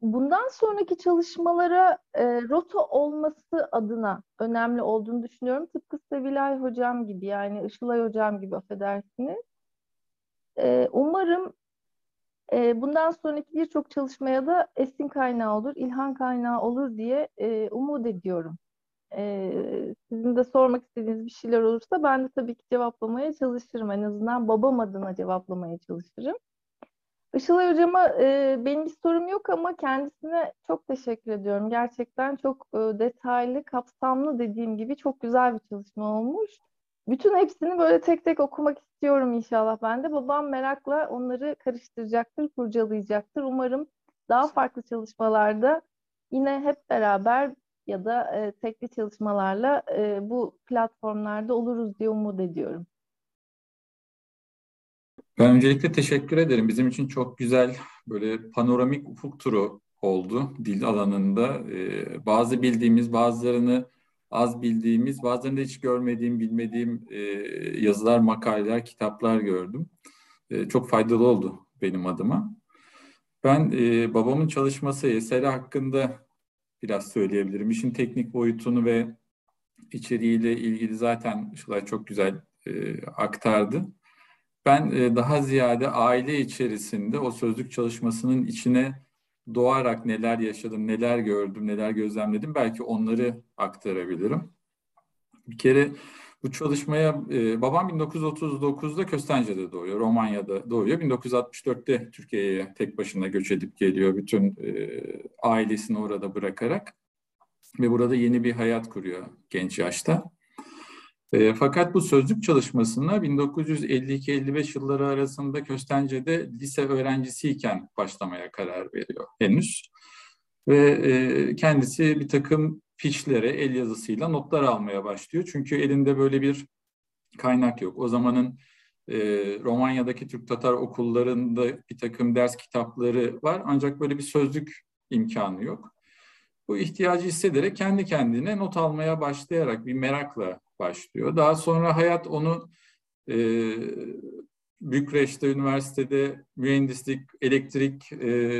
bundan sonraki çalışmalara e, rota olması adına önemli olduğunu düşünüyorum. Tıpkı Sevilay Hocam gibi yani Işılay Hocam gibi affedersiniz. Ee, umarım e, bundan sonraki birçok çalışmaya da esin kaynağı olur, ilhan kaynağı olur diye e, umut ediyorum. E, sizin de sormak istediğiniz bir şeyler olursa ben de tabii ki cevaplamaya çalışırım. En azından babam adına cevaplamaya çalışırım. Işılay Hocama e, benim bir sorum yok ama kendisine çok teşekkür ediyorum. Gerçekten çok e, detaylı, kapsamlı dediğim gibi çok güzel bir çalışma olmuş. Bütün hepsini böyle tek tek okumak istiyorum inşallah ben de. Babam merakla onları karıştıracaktır, kurcalayacaktır. Umarım daha farklı çalışmalarda yine hep beraber ya da e, tekli çalışmalarla e, bu platformlarda oluruz diye umut ediyorum. Ben öncelikle teşekkür ederim. Bizim için çok güzel böyle panoramik ufuk turu oldu dil alanında. Ee, bazı bildiğimiz, bazılarını az bildiğimiz, bazen de hiç görmediğim, bilmediğim e, yazılar, makaleler, kitaplar gördüm. E, çok faydalı oldu benim adıma. Ben e, babamın çalışması eseri hakkında biraz söyleyebilirim. İşin teknik boyutunu ve içeriğiyle ilgili zaten Işılay çok güzel e, aktardı. Ben e, daha ziyade aile içerisinde o sözlük çalışmasının içine doğarak neler yaşadım, neler gördüm, neler gözlemledim belki onları aktarabilirim. Bir kere bu çalışmaya e, babam 1939'da Köstence'de doğuyor, Romanya'da doğuyor. 1964'te Türkiye'ye tek başına göç edip geliyor bütün e, ailesini orada bırakarak ve burada yeni bir hayat kuruyor genç yaşta. E, fakat bu sözlük çalışmasına 1952-55 yılları arasında Köstence'de lise öğrencisiyken başlamaya karar veriyor henüz. Ve e, kendisi bir takım fişlere el yazısıyla notlar almaya başlıyor. Çünkü elinde böyle bir kaynak yok. O zamanın e, Romanya'daki Türk Tatar okullarında bir takım ders kitapları var ancak böyle bir sözlük imkanı yok. Bu ihtiyacı hissederek kendi kendine not almaya başlayarak bir merakla başlıyor. Daha sonra hayat onu e, Bükreş'te üniversitede mühendislik, elektrik e,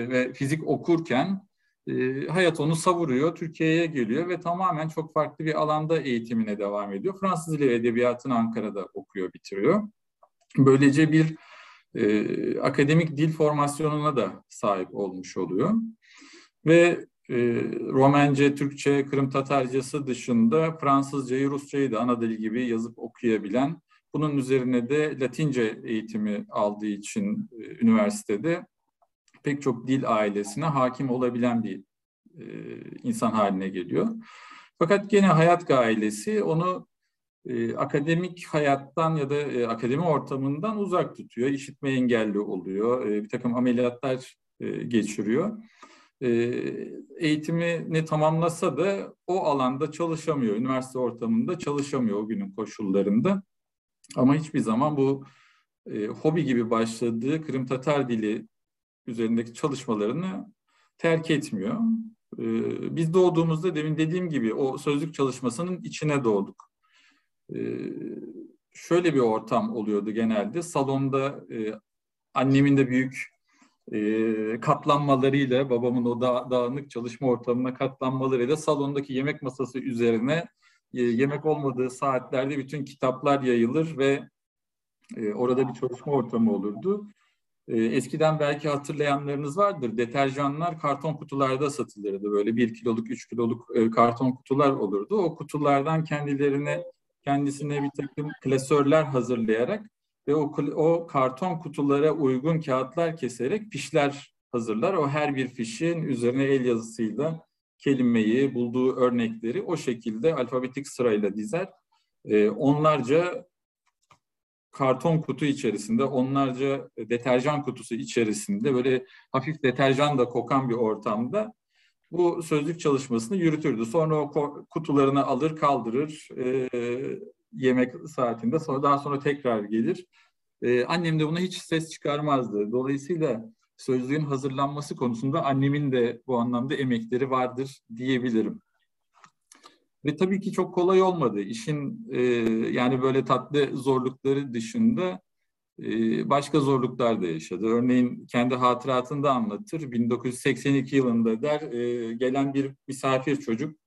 ve fizik okurken e, hayat onu savuruyor, Türkiye'ye geliyor ve tamamen çok farklı bir alanda eğitimine devam ediyor. Fransız Dili ve Edebiyatı'nı Ankara'da okuyor, bitiriyor. Böylece bir e, akademik dil formasyonuna da sahip olmuş oluyor. Ve e, Romence, Türkçe, Kırım Tatarcası dışında Fransızcayı, Rusçayı da ana dil gibi yazıp okuyabilen, bunun üzerine de Latince eğitimi aldığı için e, üniversitede pek çok dil ailesine hakim olabilen bir e, insan haline geliyor. Fakat gene hayat ailesi onu e, akademik hayattan ya da e, akademi ortamından uzak tutuyor. İşitme engelli oluyor. E, bir takım ameliyatlar e, geçiriyor. E, eğitimini tamamlasa da o alanda çalışamıyor. Üniversite ortamında çalışamıyor o günün koşullarında. Ama hiçbir zaman bu e, hobi gibi başladığı Kırım Tatar dili üzerindeki çalışmalarını terk etmiyor. Ee, biz doğduğumuzda demin dediğim gibi o sözlük çalışmasının içine doğduk. Ee, şöyle bir ortam oluyordu genelde. Salonda e, annemin de büyük e, katlanmalarıyla, babamın o da, dağınık çalışma ortamına katlanmalarıyla salondaki yemek masası üzerine e, yemek olmadığı saatlerde bütün kitaplar yayılır ve e, orada bir çalışma ortamı olurdu. E, eskiden belki hatırlayanlarınız vardır. Deterjanlar karton kutularda satılırdı. Böyle bir kiloluk, üç kiloluk e, karton kutular olurdu. O kutulardan kendilerine kendisine bir takım klasörler hazırlayarak ve o, o karton kutulara uygun kağıtlar keserek fişler hazırlar. O her bir fişin üzerine el yazısıyla kelimeyi, bulduğu örnekleri o şekilde alfabetik sırayla dizer. Ee, onlarca karton kutu içerisinde, onlarca deterjan kutusu içerisinde böyle hafif deterjan da kokan bir ortamda bu sözlük çalışmasını yürütürdü. Sonra o kutularını alır kaldırır e, yemek saatinde sonra daha sonra tekrar gelir. E, annem de buna hiç ses çıkarmazdı. Dolayısıyla sözlüğün hazırlanması konusunda annemin de bu anlamda emekleri vardır diyebilirim. Ve tabii ki çok kolay olmadı. İşin e, yani böyle tatlı zorlukları dışında e, başka zorluklar da yaşadı. Örneğin kendi hatıratında anlatır. 1982 yılında der e, gelen bir misafir çocuk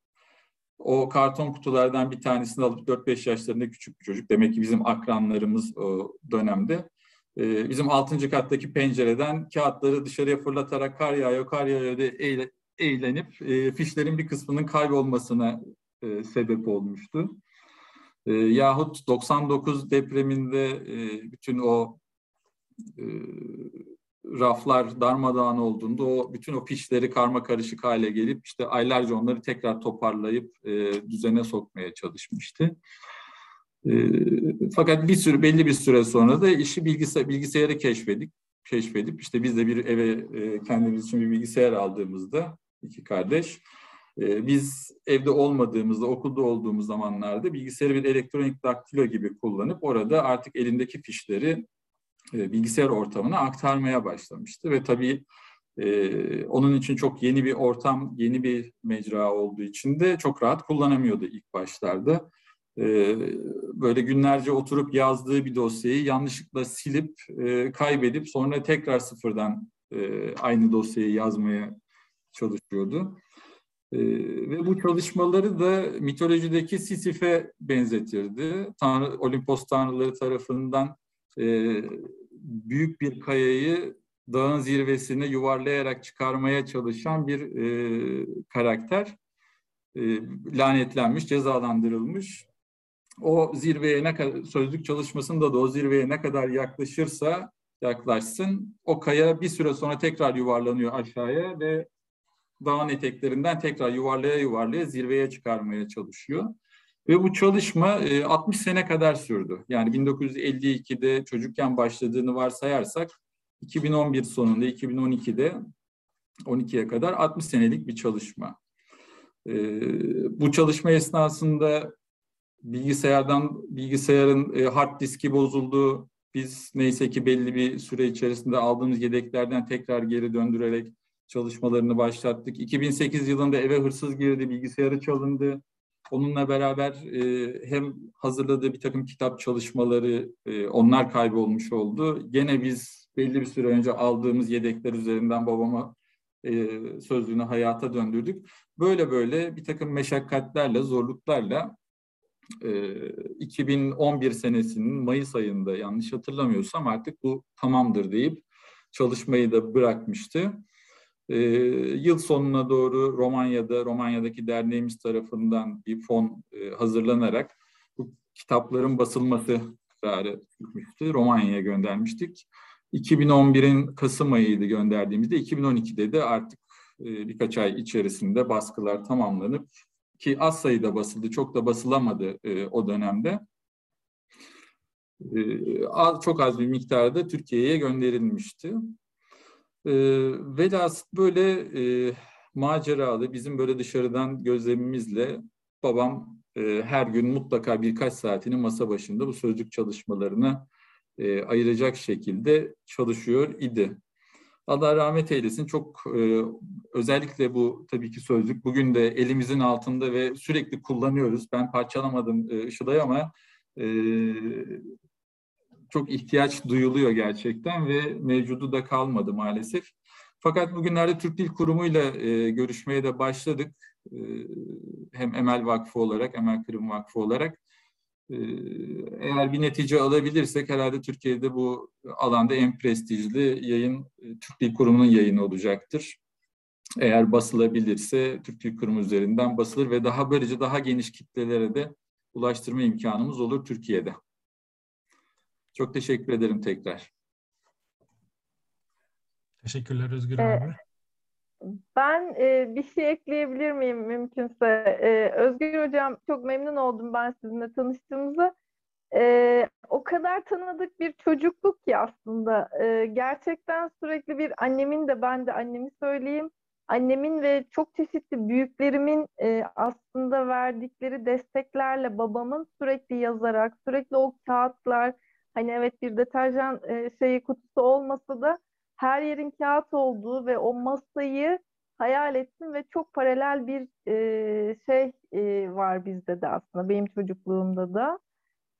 o karton kutulardan bir tanesini alıp 4-5 yaşlarında küçük bir çocuk. Demek ki bizim akranlarımız o dönemde. Ee, bizim 6. kattaki pencereden kağıtları dışarıya fırlatarak kar yağıyor, kar yağıyor diye eğlenip e, fişlerin bir kısmının kaybolmasına e, sebep olmuştu. E, yahut 99 depreminde e, bütün o e, raflar darmadağın olduğunda o bütün o fişleri karma karışık hale gelip işte aylarca onları tekrar toparlayıp e, düzene sokmaya çalışmıştı. E, fakat bir sürü belli bir süre sonra da işi bilgisayar bilgisayarı keşfedip keşfedip işte biz de bir eve e, kendimiz için bir bilgisayar aldığımızda iki kardeş ee, biz evde olmadığımızda, okulda olduğumuz zamanlarda bilgisayarı bir elektronik daktilo gibi kullanıp orada artık elindeki fişleri e, bilgisayar ortamına aktarmaya başlamıştı. Ve tabii e, onun için çok yeni bir ortam, yeni bir mecra olduğu için de çok rahat kullanamıyordu ilk başlarda. E, böyle günlerce oturup yazdığı bir dosyayı yanlışlıkla silip, kaybedip sonra tekrar sıfırdan aynı dosyayı yazmaya çalışıyordu. E, ve bu çalışmaları da mitolojideki Sisyph'e benzetirdi. Tanrı, Olimpos tanrıları tarafından e, büyük bir kayayı dağın zirvesine yuvarlayarak çıkarmaya çalışan bir e, karakter. E, lanetlenmiş, cezalandırılmış. O zirveye ne kadar, sözlük çalışmasında da o zirveye ne kadar yaklaşırsa yaklaşsın, o kaya bir süre sonra tekrar yuvarlanıyor aşağıya ve dağın eteklerinden tekrar yuvarlaya yuvarlaya zirveye çıkarmaya çalışıyor. Ve bu çalışma 60 e, sene kadar sürdü. Yani 1952'de çocukken başladığını varsayarsak 2011 sonunda 2012'de 12'ye kadar 60 senelik bir çalışma. E, bu çalışma esnasında bilgisayardan bilgisayarın e, hard diski bozuldu. Biz neyse ki belli bir süre içerisinde aldığımız yedeklerden tekrar geri döndürerek çalışmalarını başlattık. 2008 yılında eve hırsız girdi, bilgisayarı çalındı. Onunla beraber e, hem hazırladığı bir takım kitap çalışmaları, e, onlar kaybolmuş oldu. Gene biz belli bir süre önce aldığımız yedekler üzerinden babama e, sözlüğünü hayata döndürdük. Böyle böyle bir takım meşakkatlerle, zorluklarla e, 2011 senesinin Mayıs ayında yanlış hatırlamıyorsam artık bu tamamdır deyip çalışmayı da bırakmıştı. E, yıl sonuna doğru Romanya'da, Romanya'daki derneğimiz tarafından bir fon e, hazırlanarak bu kitapların basılması kararı çıkmıştı. Romanya'ya göndermiştik. 2011'in Kasım ayıydı gönderdiğimizde. 2012'de de artık e, birkaç ay içerisinde baskılar tamamlanıp ki az sayıda basıldı, çok da basılamadı e, o dönemde. E, az, çok az bir miktarda Türkiye'ye gönderilmişti. E, velhasıl böyle e, maceralı, bizim böyle dışarıdan gözlemimizle babam e, her gün mutlaka birkaç saatini masa başında bu sözlük çalışmalarına e, ayıracak şekilde çalışıyor idi. Allah rahmet eylesin. Çok e, özellikle bu tabii ki sözlük bugün de elimizin altında ve sürekli kullanıyoruz. Ben parçalamadım e, Işılay ama e, çok ihtiyaç duyuluyor gerçekten ve mevcudu da kalmadı maalesef. Fakat bugünlerde Türk Dil Kurumu ile görüşmeye de başladık. E, hem Emel Vakfı olarak, Emel Kırım Vakfı olarak. E, eğer bir netice alabilirsek herhalde Türkiye'de bu alanda en prestijli yayın e, Türk Dil Kurumu'nun yayını olacaktır. Eğer basılabilirse Türk Dil Kurumu üzerinden basılır ve daha böylece daha geniş kitlelere de ulaştırma imkanımız olur Türkiye'de. Çok teşekkür ederim tekrar. Teşekkürler Özgür ee, abi. Ben e, bir şey ekleyebilir miyim mümkünse? E, Özgür Hocam çok memnun oldum ben sizinle tanıştığımızda. E, o kadar tanıdık bir çocukluk ki aslında. E, gerçekten sürekli bir annemin de ben de annemi söyleyeyim. Annemin ve çok çeşitli büyüklerimin e, aslında verdikleri desteklerle babamın sürekli yazarak, sürekli o kağıtlar, hani evet bir deterjan e, şeyi kutusu olmasa da her yerin kağıt olduğu ve o masayı hayal ettim ve çok paralel bir e, şey e, var bizde de aslında benim çocukluğumda da.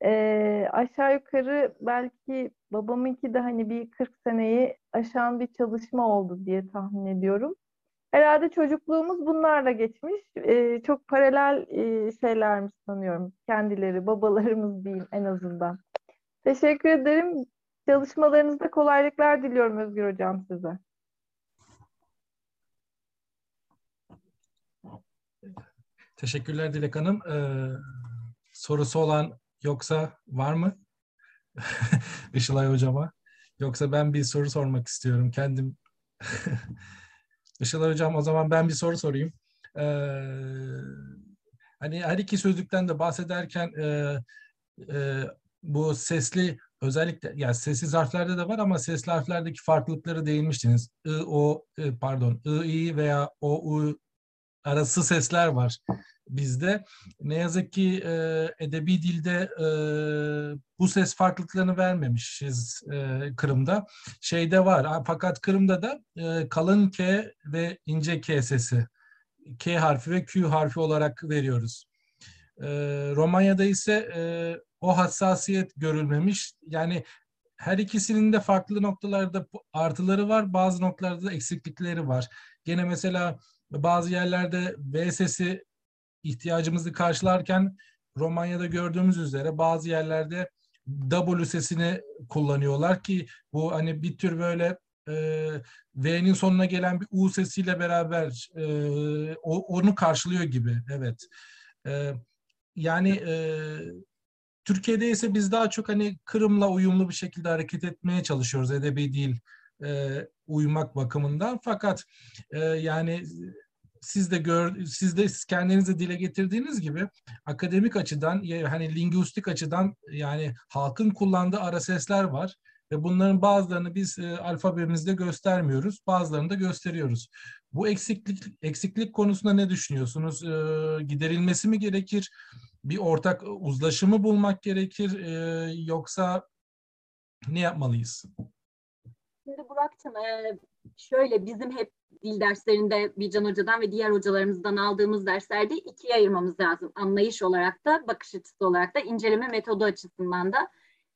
E, aşağı yukarı belki babamınki de hani bir 40 seneyi aşan bir çalışma oldu diye tahmin ediyorum. Herhalde çocukluğumuz bunlarla geçmiş. E, çok paralel e, şeylermiş sanıyorum. Kendileri, babalarımız diyeyim en azından. Teşekkür ederim. Çalışmalarınızda kolaylıklar diliyorum Özgür Hocam size. Teşekkürler Dilek Hanım. Ee, sorusu olan yoksa var mı? Işılay Hocam'a. Yoksa ben bir soru sormak istiyorum. Kendim Işılay Hocam o zaman ben bir soru sorayım. Ee, hani her iki sözlükten de bahsederken e, e, bu sesli özellikle yani sessiz harflerde de var ama sesli harflerdeki farklılıkları değinmiştiniz. I, o, e, pardon, I, I veya O, U arası sesler var bizde. Ne yazık ki e, edebi dilde e, bu ses farklılıklarını vermemişiz e, Kırım'da. Şeyde var fakat Kırım'da da e, kalın K ve ince K sesi. K harfi ve Q harfi olarak veriyoruz. E, Romanya'da ise e, o hassasiyet görülmemiş. Yani her ikisinin de farklı noktalarda artıları var, bazı noktalarda da eksiklikleri var. Gene mesela bazı yerlerde V sesi ihtiyacımızı karşılarken Romanya'da gördüğümüz üzere bazı yerlerde W sesini kullanıyorlar ki bu hani bir tür böyle e, V'nin sonuna gelen bir U sesiyle beraber e, o, onu karşılıyor gibi. Evet. E, yani e, Türkiye'de ise biz daha çok hani Kırım'la uyumlu bir şekilde hareket etmeye çalışıyoruz edebi dil e, uymak bakımından. Fakat e, yani siz de gör, siz de kendinizi dile getirdiğiniz gibi akademik açıdan hani lingüistik açıdan yani halkın kullandığı ara sesler var ve bunların bazılarını biz e, alfabemizde göstermiyoruz, bazılarını da gösteriyoruz. Bu eksiklik eksiklik konusunda ne düşünüyorsunuz? E, giderilmesi mi gerekir? Bir ortak uzlaşımı bulmak gerekir e, yoksa ne yapmalıyız? Şimdi Burak'cığım e, şöyle bizim hep dil derslerinde Bilcan Hoca'dan ve diğer hocalarımızdan aldığımız derslerde ikiye ayırmamız lazım. Anlayış olarak da, bakış açısı olarak da, inceleme metodu açısından da.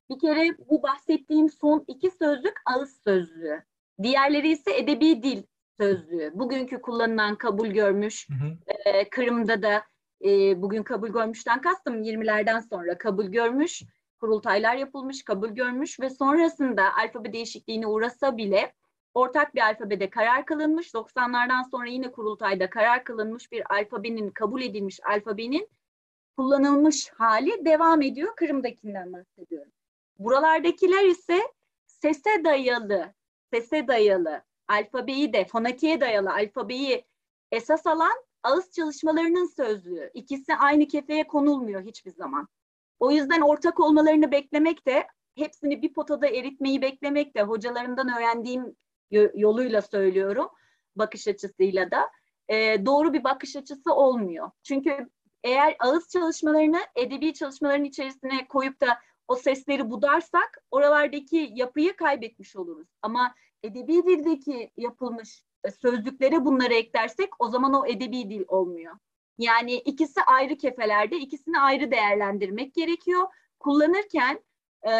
Bir kere bu bahsettiğim son iki sözlük ağız sözlüğü. Diğerleri ise edebi dil sözlüğü. Bugünkü kullanılan kabul görmüş, hı hı. E, Kırım'da da e, bugün kabul görmüşten kastım 20'lerden sonra kabul görmüş, kurultaylar yapılmış, kabul görmüş ve sonrasında alfabe değişikliğine uğrasa bile ortak bir alfabede karar kılınmış. 90'lardan sonra yine kurultayda karar kılınmış bir alfabenin, kabul edilmiş alfabenin kullanılmış hali devam ediyor. Kırım'dakinden bahsediyorum. Buralardakiler ise sese dayalı, sese dayalı alfabeyi de fonetiğe dayalı alfabeyi esas alan ağız çalışmalarının sözlüğü. İkisi aynı kefeye konulmuyor hiçbir zaman. O yüzden ortak olmalarını beklemek de hepsini bir potada eritmeyi beklemek de hocalarımdan öğrendiğim yoluyla söylüyorum bakış açısıyla da e, doğru bir bakış açısı olmuyor. Çünkü eğer ağız çalışmalarını edebi çalışmaların içerisine koyup da o sesleri budarsak oralardaki yapıyı kaybetmiş oluruz. Ama edebi dildeki yapılmış sözlüklere bunları eklersek o zaman o edebi dil olmuyor. Yani ikisi ayrı kefelerde, ikisini ayrı değerlendirmek gerekiyor. Kullanırken e,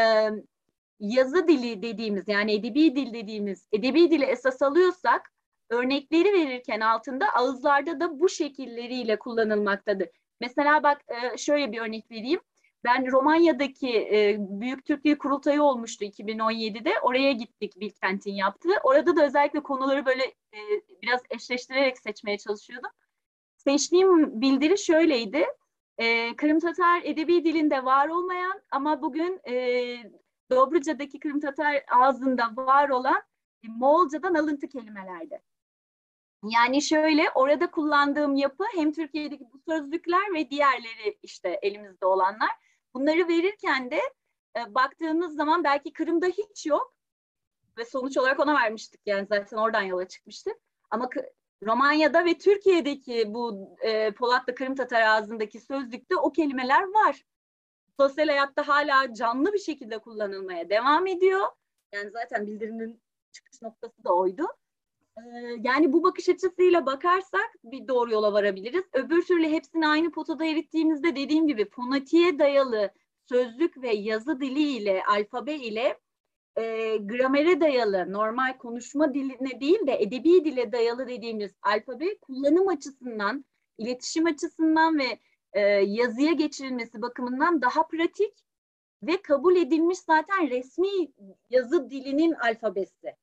yazı dili dediğimiz yani edebi dil dediğimiz edebi dili esas alıyorsak örnekleri verirken altında ağızlarda da bu şekilleriyle kullanılmaktadır. Mesela bak e, şöyle bir örnek vereyim. Ben Romanya'daki e, Büyük Türk Dil Kurultayı olmuştu 2017'de. Oraya gittik Bilkent'in yaptığı. Orada da özellikle konuları böyle e, biraz eşleştirerek seçmeye çalışıyordum. Seçtiğim bildiri şöyleydi. E, Kırım Tatar edebi dilinde var olmayan ama bugün e, Dobruca'daki Kırım Tatar ağzında var olan e, Moğolcadan alıntı kelimelerdi. Yani şöyle orada kullandığım yapı hem Türkiye'deki bu sözlükler ve diğerleri işte elimizde olanlar. Bunları verirken de e, baktığımız zaman belki Kırım'da hiç yok ve sonuç olarak ona vermiştik yani zaten oradan yola çıkmıştık. Ama Romanya'da ve Türkiye'deki bu e, Polatlı Kırım Tatar ağzındaki sözlükte o kelimeler var sosyal hayatta hala canlı bir şekilde kullanılmaya devam ediyor. Yani zaten bildirinin çıkış noktası da oydu. Ee, yani bu bakış açısıyla bakarsak bir doğru yola varabiliriz. Öbür türlü hepsini aynı potada erittiğimizde dediğim gibi fonatiğe dayalı sözlük ve yazı dili ile, alfabe ile e, gramere dayalı, normal konuşma diline değil de edebi dile dayalı dediğimiz alfabe kullanım açısından, iletişim açısından ve e, yazıya geçirilmesi bakımından daha pratik ve kabul edilmiş zaten resmi yazı dilinin alfabesi.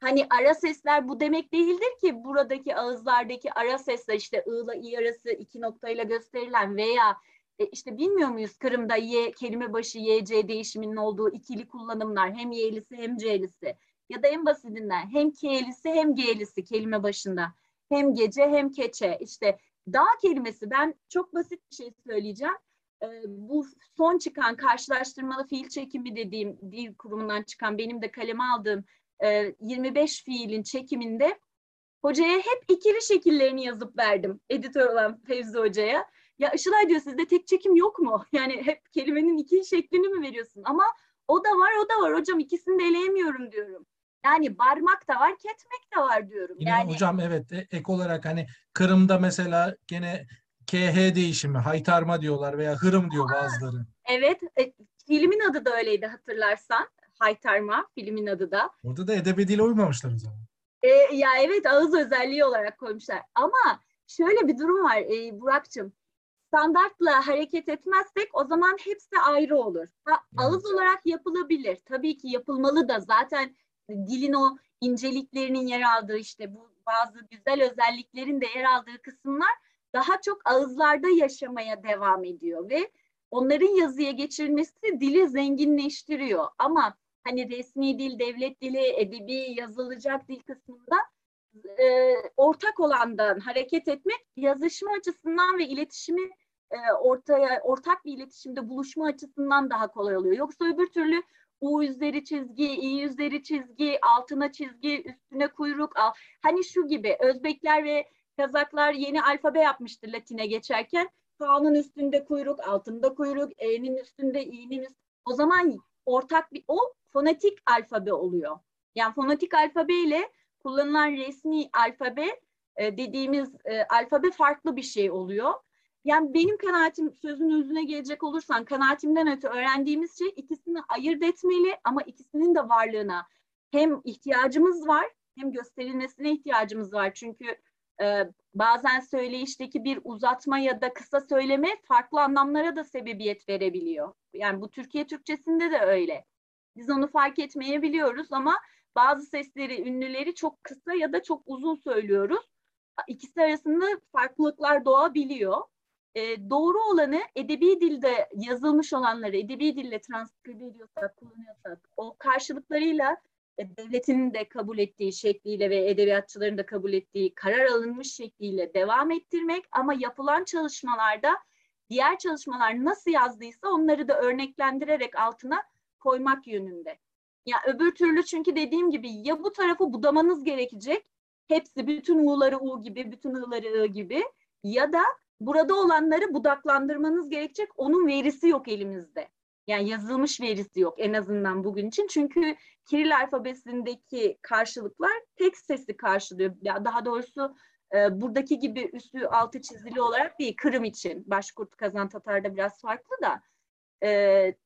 Hani ara sesler bu demek değildir ki buradaki ağızlardaki ara sesler işte ı ile i arası iki noktayla gösterilen veya e, işte bilmiyor muyuz Kırım'da y kelime başı yc değişiminin olduğu ikili kullanımlar hem y'lisi hem c'lisi ya da en basitinden hem k'lisi hem g'lisi kelime başında hem gece hem keçe işte Dağ kelimesi ben çok basit bir şey söyleyeceğim. Ee, bu son çıkan karşılaştırmalı fiil çekimi dediğim dil kurumundan çıkan benim de kaleme aldığım e, 25 fiilin çekiminde hocaya hep ikili şekillerini yazıp verdim. Editör olan Fevzi Hoca'ya. Ya Işılay diyor sizde tek çekim yok mu? Yani hep kelimenin iki şeklini mi veriyorsun? Ama o da var o da var hocam ikisini de eleyemiyorum diyorum. Yani barmak da var, ketmek de var diyorum. Yine yani hocam evet e, ek olarak hani Kırım'da mesela gene KH değişimi, haytarma diyorlar veya hırım diyor bazıları. Evet, e, filmin adı da öyleydi hatırlarsan. Haytarma filmin adı da. Orada da edebi dile uymamışlar o zaman. E, ya evet ağız özelliği olarak koymuşlar. Ama şöyle bir durum var e, Burak'cığım. Standartla hareket etmezsek o zaman hepsi ayrı olur. Ha, evet. Ağız olarak yapılabilir. Tabii ki yapılmalı da zaten dilin o inceliklerinin yer aldığı işte bu bazı güzel özelliklerin de yer aldığı kısımlar daha çok ağızlarda yaşamaya devam ediyor ve onların yazıya geçirilmesi dili zenginleştiriyor. Ama hani resmi dil, devlet dili, edebi yazılacak dil kısmında e, ortak olandan hareket etmek yazışma açısından ve iletişimi e, ortaya ortak bir iletişimde buluşma açısından daha kolay oluyor. Yoksa öbür türlü U üzeri çizgi, İ üzeri çizgi, altına çizgi, üstüne kuyruk al. Hani şu gibi Özbekler ve Kazaklar yeni alfabe yapmıştır Latine geçerken. K'nın üstünde kuyruk, altında kuyruk, E'nin üstünde İ'nin üstünde. O zaman ortak bir o fonetik alfabe oluyor. Yani fonetik alfabe ile kullanılan resmi alfabe e, dediğimiz e, alfabe farklı bir şey oluyor. Yani benim kanaatim sözün özüne gelecek olursan kanaatimden öte öğrendiğimiz şey ikisini ayırt etmeli ama ikisinin de varlığına hem ihtiyacımız var hem gösterilmesine ihtiyacımız var. Çünkü e, bazen söyleyişteki bir uzatma ya da kısa söyleme farklı anlamlara da sebebiyet verebiliyor. Yani bu Türkiye Türkçesinde de öyle. Biz onu fark etmeyebiliyoruz ama bazı sesleri, ünlüleri çok kısa ya da çok uzun söylüyoruz. İkisi arasında farklılıklar doğabiliyor. E, doğru olanı edebi dilde yazılmış olanları edebi dille transkribe ediyorsak, kullanıyorsak o karşılıklarıyla e, devletin de kabul ettiği şekliyle ve edebiyatçıların da kabul ettiği karar alınmış şekliyle devam ettirmek ama yapılan çalışmalarda diğer çalışmalar nasıl yazdıysa onları da örneklendirerek altına koymak yönünde. Ya öbür türlü çünkü dediğim gibi ya bu tarafı budamanız gerekecek. Hepsi bütün U'ları U gibi, bütün I'ları I gibi ya da burada olanları budaklandırmanız gerekecek. Onun verisi yok elimizde. Yani yazılmış verisi yok en azından bugün için. Çünkü Kiril alfabesindeki karşılıklar tek sesi karşılıyor. Ya daha doğrusu e, buradaki gibi üstü altı çizili olarak değil Kırım için. Başkurt Kazan Tatar'da biraz farklı da. E,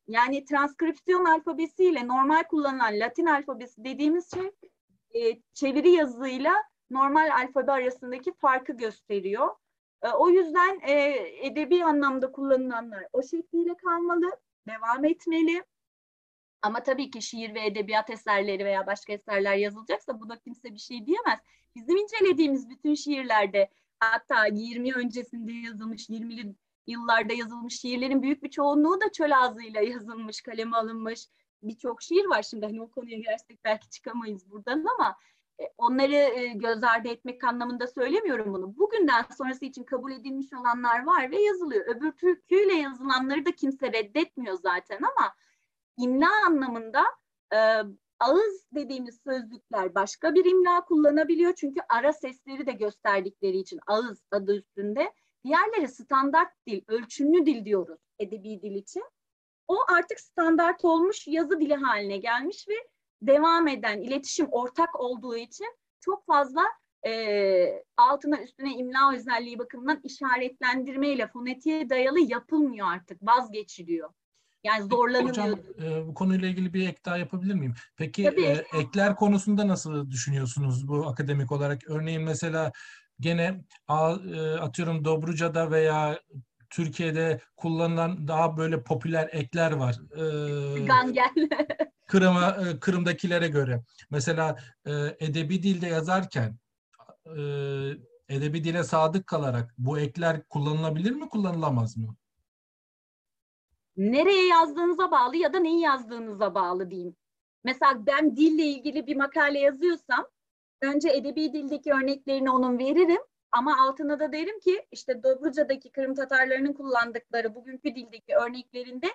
yani transkripsiyon alfabesiyle normal kullanılan Latin alfabesi dediğimiz şey e, çeviri yazıyla normal alfabe arasındaki farkı gösteriyor. E, o yüzden e, edebi anlamda kullanılanlar o şekliyle kalmalı, devam etmeli. Ama tabii ki şiir ve edebiyat eserleri veya başka eserler yazılacaksa buna kimse bir şey diyemez. Bizim incelediğimiz bütün şiirlerde hatta 20 öncesinde yazılmış, 20'li yıllarda yazılmış şiirlerin büyük bir çoğunluğu da çöl ağzıyla yazılmış, kaleme alınmış birçok şiir var. Şimdi hani o konuya girersek belki çıkamayız buradan ama onları e, göz ardı etmek anlamında söylemiyorum bunu. Bugünden sonrası için kabul edilmiş olanlar var ve yazılıyor. Öbür türküyle yazılanları da kimse reddetmiyor zaten ama imla anlamında e, ağız dediğimiz sözlükler başka bir imla kullanabiliyor. Çünkü ara sesleri de gösterdikleri için ağız adı üstünde. Diğerleri standart dil, ölçümlü dil diyoruz edebi dil için. O artık standart olmuş yazı dili haline gelmiş ve devam eden iletişim ortak olduğu için çok fazla e, altına üstüne imla özelliği bakımından işaretlendirmeyle fonetiğe dayalı yapılmıyor artık vazgeçiliyor. Yani zorlanılıyor. Hocam e, bu konuyla ilgili bir ek daha yapabilir miyim? Peki e, ekler konusunda nasıl düşünüyorsunuz bu akademik olarak? Örneğin mesela gene e, atıyorum Dobruca'da veya Türkiye'de kullanılan daha böyle popüler ekler var. Ee, Gangel. Kırım'a, e, Kırım'dakilere göre. Mesela e, edebi dilde yazarken e, edebi dile sadık kalarak bu ekler kullanılabilir mi, kullanılamaz mı? Nereye yazdığınıza bağlı ya da neyi yazdığınıza bağlı diyeyim. Mesela ben dille ilgili bir makale yazıyorsam önce edebi dildeki örneklerini onun veririm ama altına da derim ki işte Dobruca'daki Kırım Tatarlarının kullandıkları bugünkü dildeki örneklerinde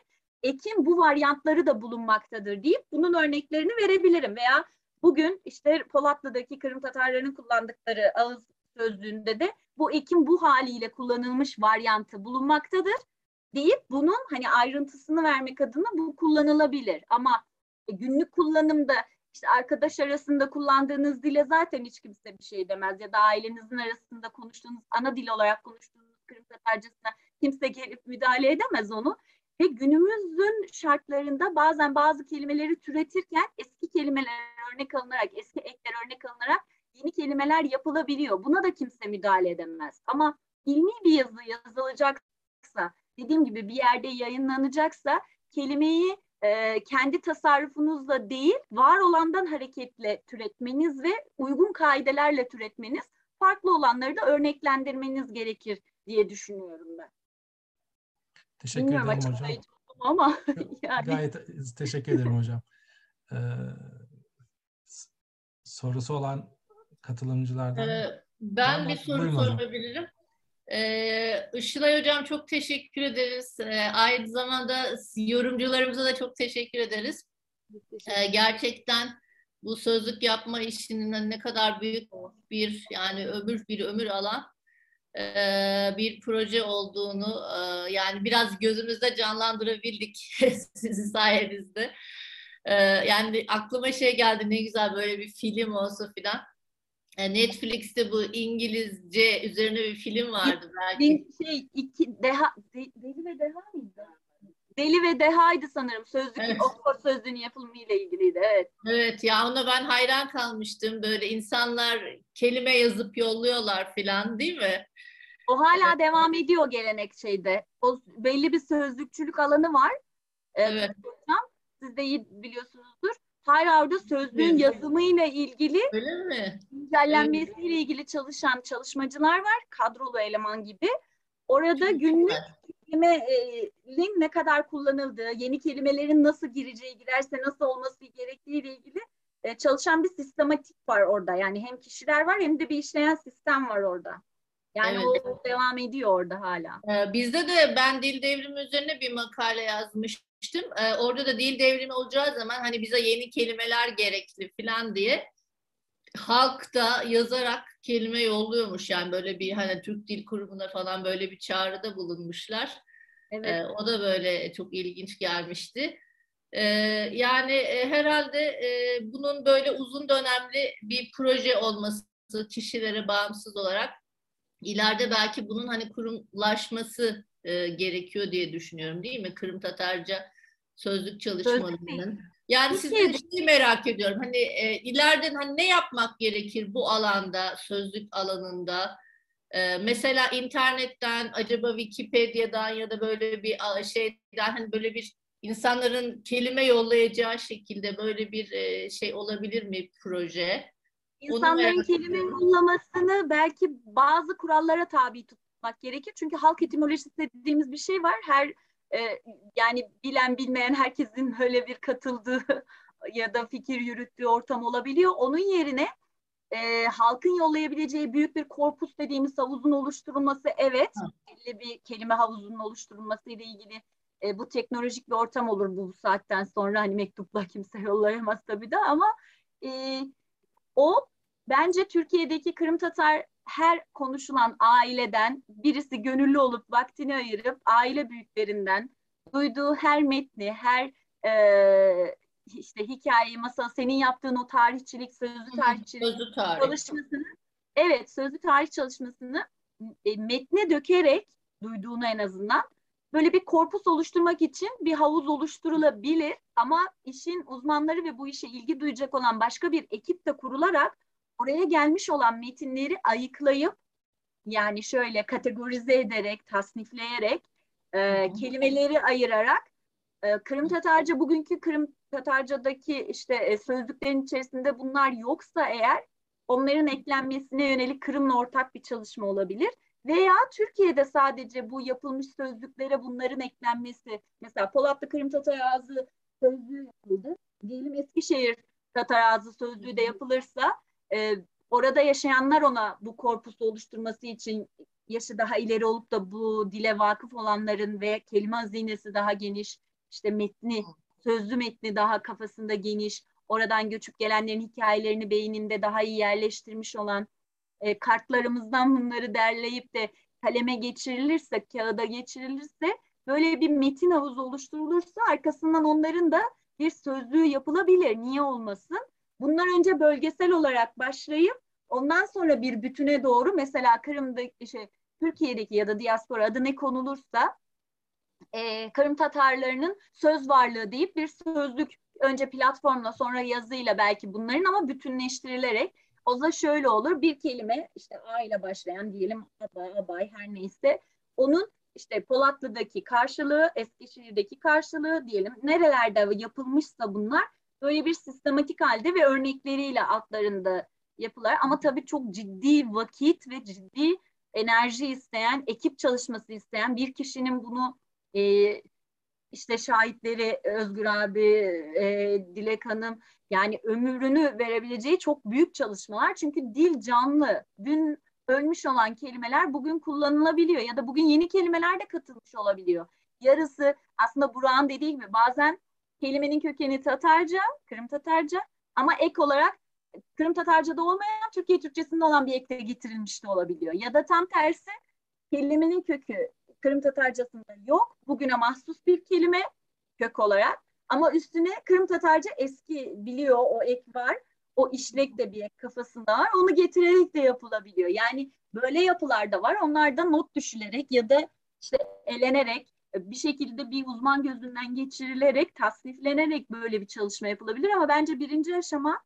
ekin bu varyantları da bulunmaktadır deyip bunun örneklerini verebilirim. Veya bugün işte Polatlı'daki Kırım Tatarlarının kullandıkları ağız sözlüğünde de bu ekin bu haliyle kullanılmış varyantı bulunmaktadır deyip bunun hani ayrıntısını vermek adına bu kullanılabilir. Ama günlük kullanımda işte arkadaş arasında kullandığınız dile zaten hiç kimse bir şey demez ya da ailenizin arasında konuştuğunuz ana dil olarak konuştuğunuz Kırım Tatarcasına kimse gelip müdahale edemez onu. Ve günümüzün şartlarında bazen bazı kelimeleri türetirken eski kelimeler örnek alınarak, eski ekler örnek alınarak yeni kelimeler yapılabiliyor. Buna da kimse müdahale edemez. Ama ilmi bir yazı yazılacaksa, dediğim gibi bir yerde yayınlanacaksa kelimeyi e, kendi tasarrufunuzla değil, var olandan hareketle türetmeniz ve uygun kaidelerle türetmeniz, farklı olanları da örneklendirmeniz gerekir diye düşünüyorum ben. Teşekkür Bilmiyorum, ederim hocam. Ama yani. Gayet teşekkür ederim hocam. Ee, sorusu olan katılımcılardan. Ee, ben tamam, bir soru sorabilirim. Ee, Işılay Hocam çok teşekkür ederiz. Ee, aynı zamanda yorumcularımıza da çok teşekkür ederiz. Ee, gerçekten bu sözlük yapma işinin ne kadar büyük bir yani ömür bir ömür alan e, bir proje olduğunu e, yani biraz gözümüzde canlandırabildik sizin sayenizde. E, yani aklıma şey geldi ne güzel böyle bir film olsa filan. E, Netflix'te bu İngilizce üzerine bir film vardı belki. Şey, iki, deha, de, Deli ve Deha mıydı? Deli ve Deha'ydı sanırım. Sözlük, evet. Oxford sözlüğünün yapılımıyla ilgiliydi. Evet. Evet ya ona ben hayran kalmıştım. Böyle insanlar kelime yazıp yolluyorlar filan değil mi? O hala evet. devam ediyor gelenek şeyde. O belli bir sözlükçülük alanı var. Ee, evet. Siz de iyi biliyorsunuzdur. Hala orada sözlüğün evet. yazımıyla ilgili Öyle mi? güncellenmesiyle evet. ilgili çalışan çalışmacılar var. Kadrolu eleman gibi. Orada günlük kelimenin ne kadar kullanıldığı, yeni kelimelerin nasıl gireceği, girerse nasıl olması gerektiğiyle ilgili e, çalışan bir sistematik var orada. Yani hem kişiler var hem de bir işleyen sistem var orada. Yani evet. o devam ediyor orada hala. Ee, bizde de ben dil devrimi üzerine bir makale yazmıştım. Ee, orada da dil devrimi olacağı zaman hani bize yeni kelimeler gerekli falan diye halk da yazarak kelime yolluyormuş. Yani böyle bir hani Türk Dil Kurumu'na falan böyle bir çağrıda bulunmuşlar. Evet. Ee, o da böyle çok ilginç gelmişti. Ee, yani e, herhalde e, bunun böyle uzun dönemli bir proje olması kişilere bağımsız olarak ileride belki bunun hani kurumlaşması e, gerekiyor diye düşünüyorum değil mi? Kırım Tatarca sözlük çalışmalarının. Yani sizden şeyi merak ediyorum. Hani e, ileride hani ne yapmak gerekir bu alanda, sözlük alanında? E, mesela internetten, acaba Wikipedia'dan ya da böyle bir şeyden hani böyle bir insanların kelime yollayacağı şekilde böyle bir e, şey olabilir mi proje? İnsanların kelime yollamasını belki bazı kurallara tabi tutmak gerekir. Çünkü halk etimolojisi dediğimiz bir şey var. Her e, yani bilen bilmeyen herkesin öyle bir katıldığı ya da fikir yürüttüğü ortam olabiliyor. Onun yerine e, halkın yollayabileceği büyük bir korpus dediğimiz havuzun oluşturulması evet. Belli bir kelime havuzunun oluşturulması ile ilgili e, bu teknolojik bir ortam olur bu saatten sonra. Hani mektupla kimse yollayamaz tabii de ama e, o bence Türkiye'deki Kırım Tatar her konuşulan aileden birisi gönüllü olup vaktini ayırıp aile büyüklerinden duyduğu her metni, her e, işte hikayeyi, masal, senin yaptığın o tarihçilik, sözlü tarihçilik sözlü tarih. çalışmasını, evet sözlü tarih çalışmasını e, metne dökerek duyduğunu en azından böyle bir korpus oluşturmak için bir havuz oluşturulabilir ama işin uzmanları ve bu işe ilgi duyacak olan başka bir ekip de kurularak oraya gelmiş olan metinleri ayıklayıp yani şöyle kategorize ederek, tasnifleyerek, e, kelimeleri ayırarak e, Kırım Tatarca bugünkü Kırım Tatarca'daki işte e, sözlüklerin içerisinde bunlar yoksa eğer onların eklenmesine yönelik Kırım'la ortak bir çalışma olabilir. Veya Türkiye'de sadece bu yapılmış sözlüklere bunların eklenmesi, mesela Polatlı Kırım Tatar Ağzı sözlüğü yapıldı. Diyelim Eskişehir Tatar Ağzı sözlüğü de yapılırsa e, orada yaşayanlar ona bu korpusu oluşturması için yaşı daha ileri olup da bu dile vakıf olanların ve kelime hazinesi daha geniş, işte metni, sözlü metni daha kafasında geniş, oradan göçüp gelenlerin hikayelerini beyninde daha iyi yerleştirmiş olan e, kartlarımızdan bunları derleyip de kaleme geçirilirse, kağıda geçirilirse böyle bir metin havuzu oluşturulursa arkasından onların da bir sözlüğü yapılabilir. Niye olmasın? Bunlar önce bölgesel olarak başlayıp ondan sonra bir bütüne doğru mesela Kırım'da şey, Türkiye'deki ya da diaspora adı ne konulursa e, Kırım Tatarlarının söz varlığı deyip bir sözlük önce platformla sonra yazıyla belki bunların ama bütünleştirilerek O da şöyle olur. Bir kelime işte A ile başlayan diyelim aba, abay her neyse onun işte Polatlı'daki karşılığı, Eskişehir'deki karşılığı diyelim. Nerelerde yapılmışsa bunlar böyle bir sistematik halde ve örnekleriyle altlarında yapılar. Ama tabii çok ciddi vakit ve ciddi enerji isteyen, ekip çalışması isteyen bir kişinin bunu e, işte şahitleri Özgür abi, e, Dilek Hanım yani ömrünü verebileceği çok büyük çalışmalar. Çünkü dil canlı. Dün ölmüş olan kelimeler bugün kullanılabiliyor ya da bugün yeni kelimeler de katılmış olabiliyor. Yarısı aslında Burak'ın dediği gibi bazen kelimenin kökeni Tatarca, Kırım Tatarca ama ek olarak Kırım Tatarca'da olmayan Türkiye Türkçesinde olan bir ekle getirilmiş de olabiliyor. Ya da tam tersi kelimenin kökü Kırım Tatarcasında yok. Bugüne mahsus bir kelime kök olarak. Ama üstüne Kırım Tatarca eski biliyor o ek var. O işlek de bir ek kafasında var. Onu getirerek de yapılabiliyor. Yani böyle yapılar da var. Onlar da not düşülerek ya da işte elenerek bir şekilde bir uzman gözünden geçirilerek, tasniflenerek böyle bir çalışma yapılabilir. Ama bence birinci aşama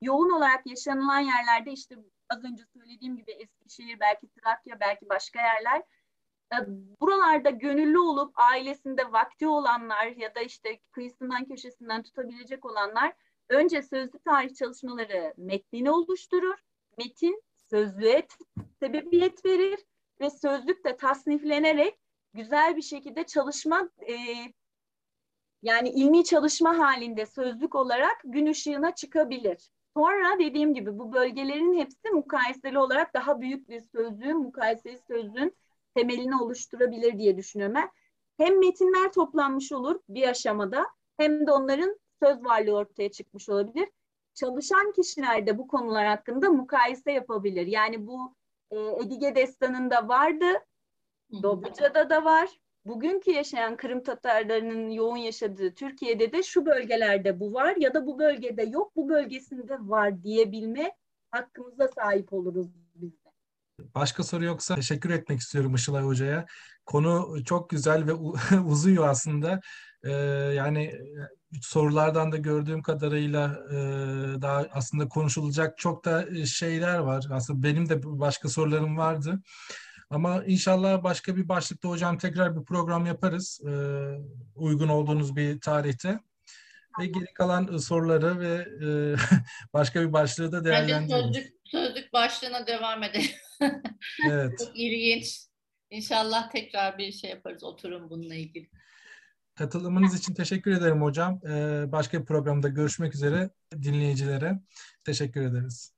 yoğun olarak yaşanılan yerlerde işte az önce söylediğim gibi Eskişehir, belki Trakya, belki başka yerler e, buralarda gönüllü olup ailesinde vakti olanlar ya da işte kıyısından köşesinden tutabilecek olanlar önce sözlü tarih çalışmaları metnini oluşturur. Metin sözlüğe sebebiyet verir ve sözlük de tasniflenerek güzel bir şekilde çalışma e, yani ilmi çalışma halinde sözlük olarak gün ışığına çıkabilir. Sonra dediğim gibi bu bölgelerin hepsi mukayeseli olarak daha büyük bir sözlüğün, mukayeseli sözlüğün temelini oluşturabilir diye düşünüyorum. Hem metinler toplanmış olur bir aşamada hem de onların söz varlığı ortaya çıkmış olabilir. Çalışan kişiler de bu konular hakkında mukayese yapabilir. Yani bu e, Edige Destanı'nda vardı, Dobruca'da da var. Bugünkü yaşayan Kırım Tatarlarının yoğun yaşadığı Türkiye'de de şu bölgelerde bu var ya da bu bölgede yok, bu bölgesinde var diyebilme hakkımıza sahip oluruz biz. Başka soru yoksa teşekkür etmek istiyorum Işılay Hoca'ya. Konu çok güzel ve uzuyor aslında. Ee, yani e, sorulardan da gördüğüm kadarıyla e, daha aslında konuşulacak çok da e, şeyler var. Aslında benim de başka sorularım vardı. Ama inşallah başka bir başlıkta hocam tekrar bir program yaparız. E, uygun olduğunuz bir tarihte. Ve geri kalan soruları ve e, başka bir başlığı da değerlendiririz. Sözlük, sözlük başlığına devam edelim. evet. Çok ilginç. İnşallah tekrar bir şey yaparız, oturun bununla ilgili. Katılımınız için teşekkür ederim hocam. Ee, başka bir programda görüşmek üzere dinleyicilere. Teşekkür ederiz.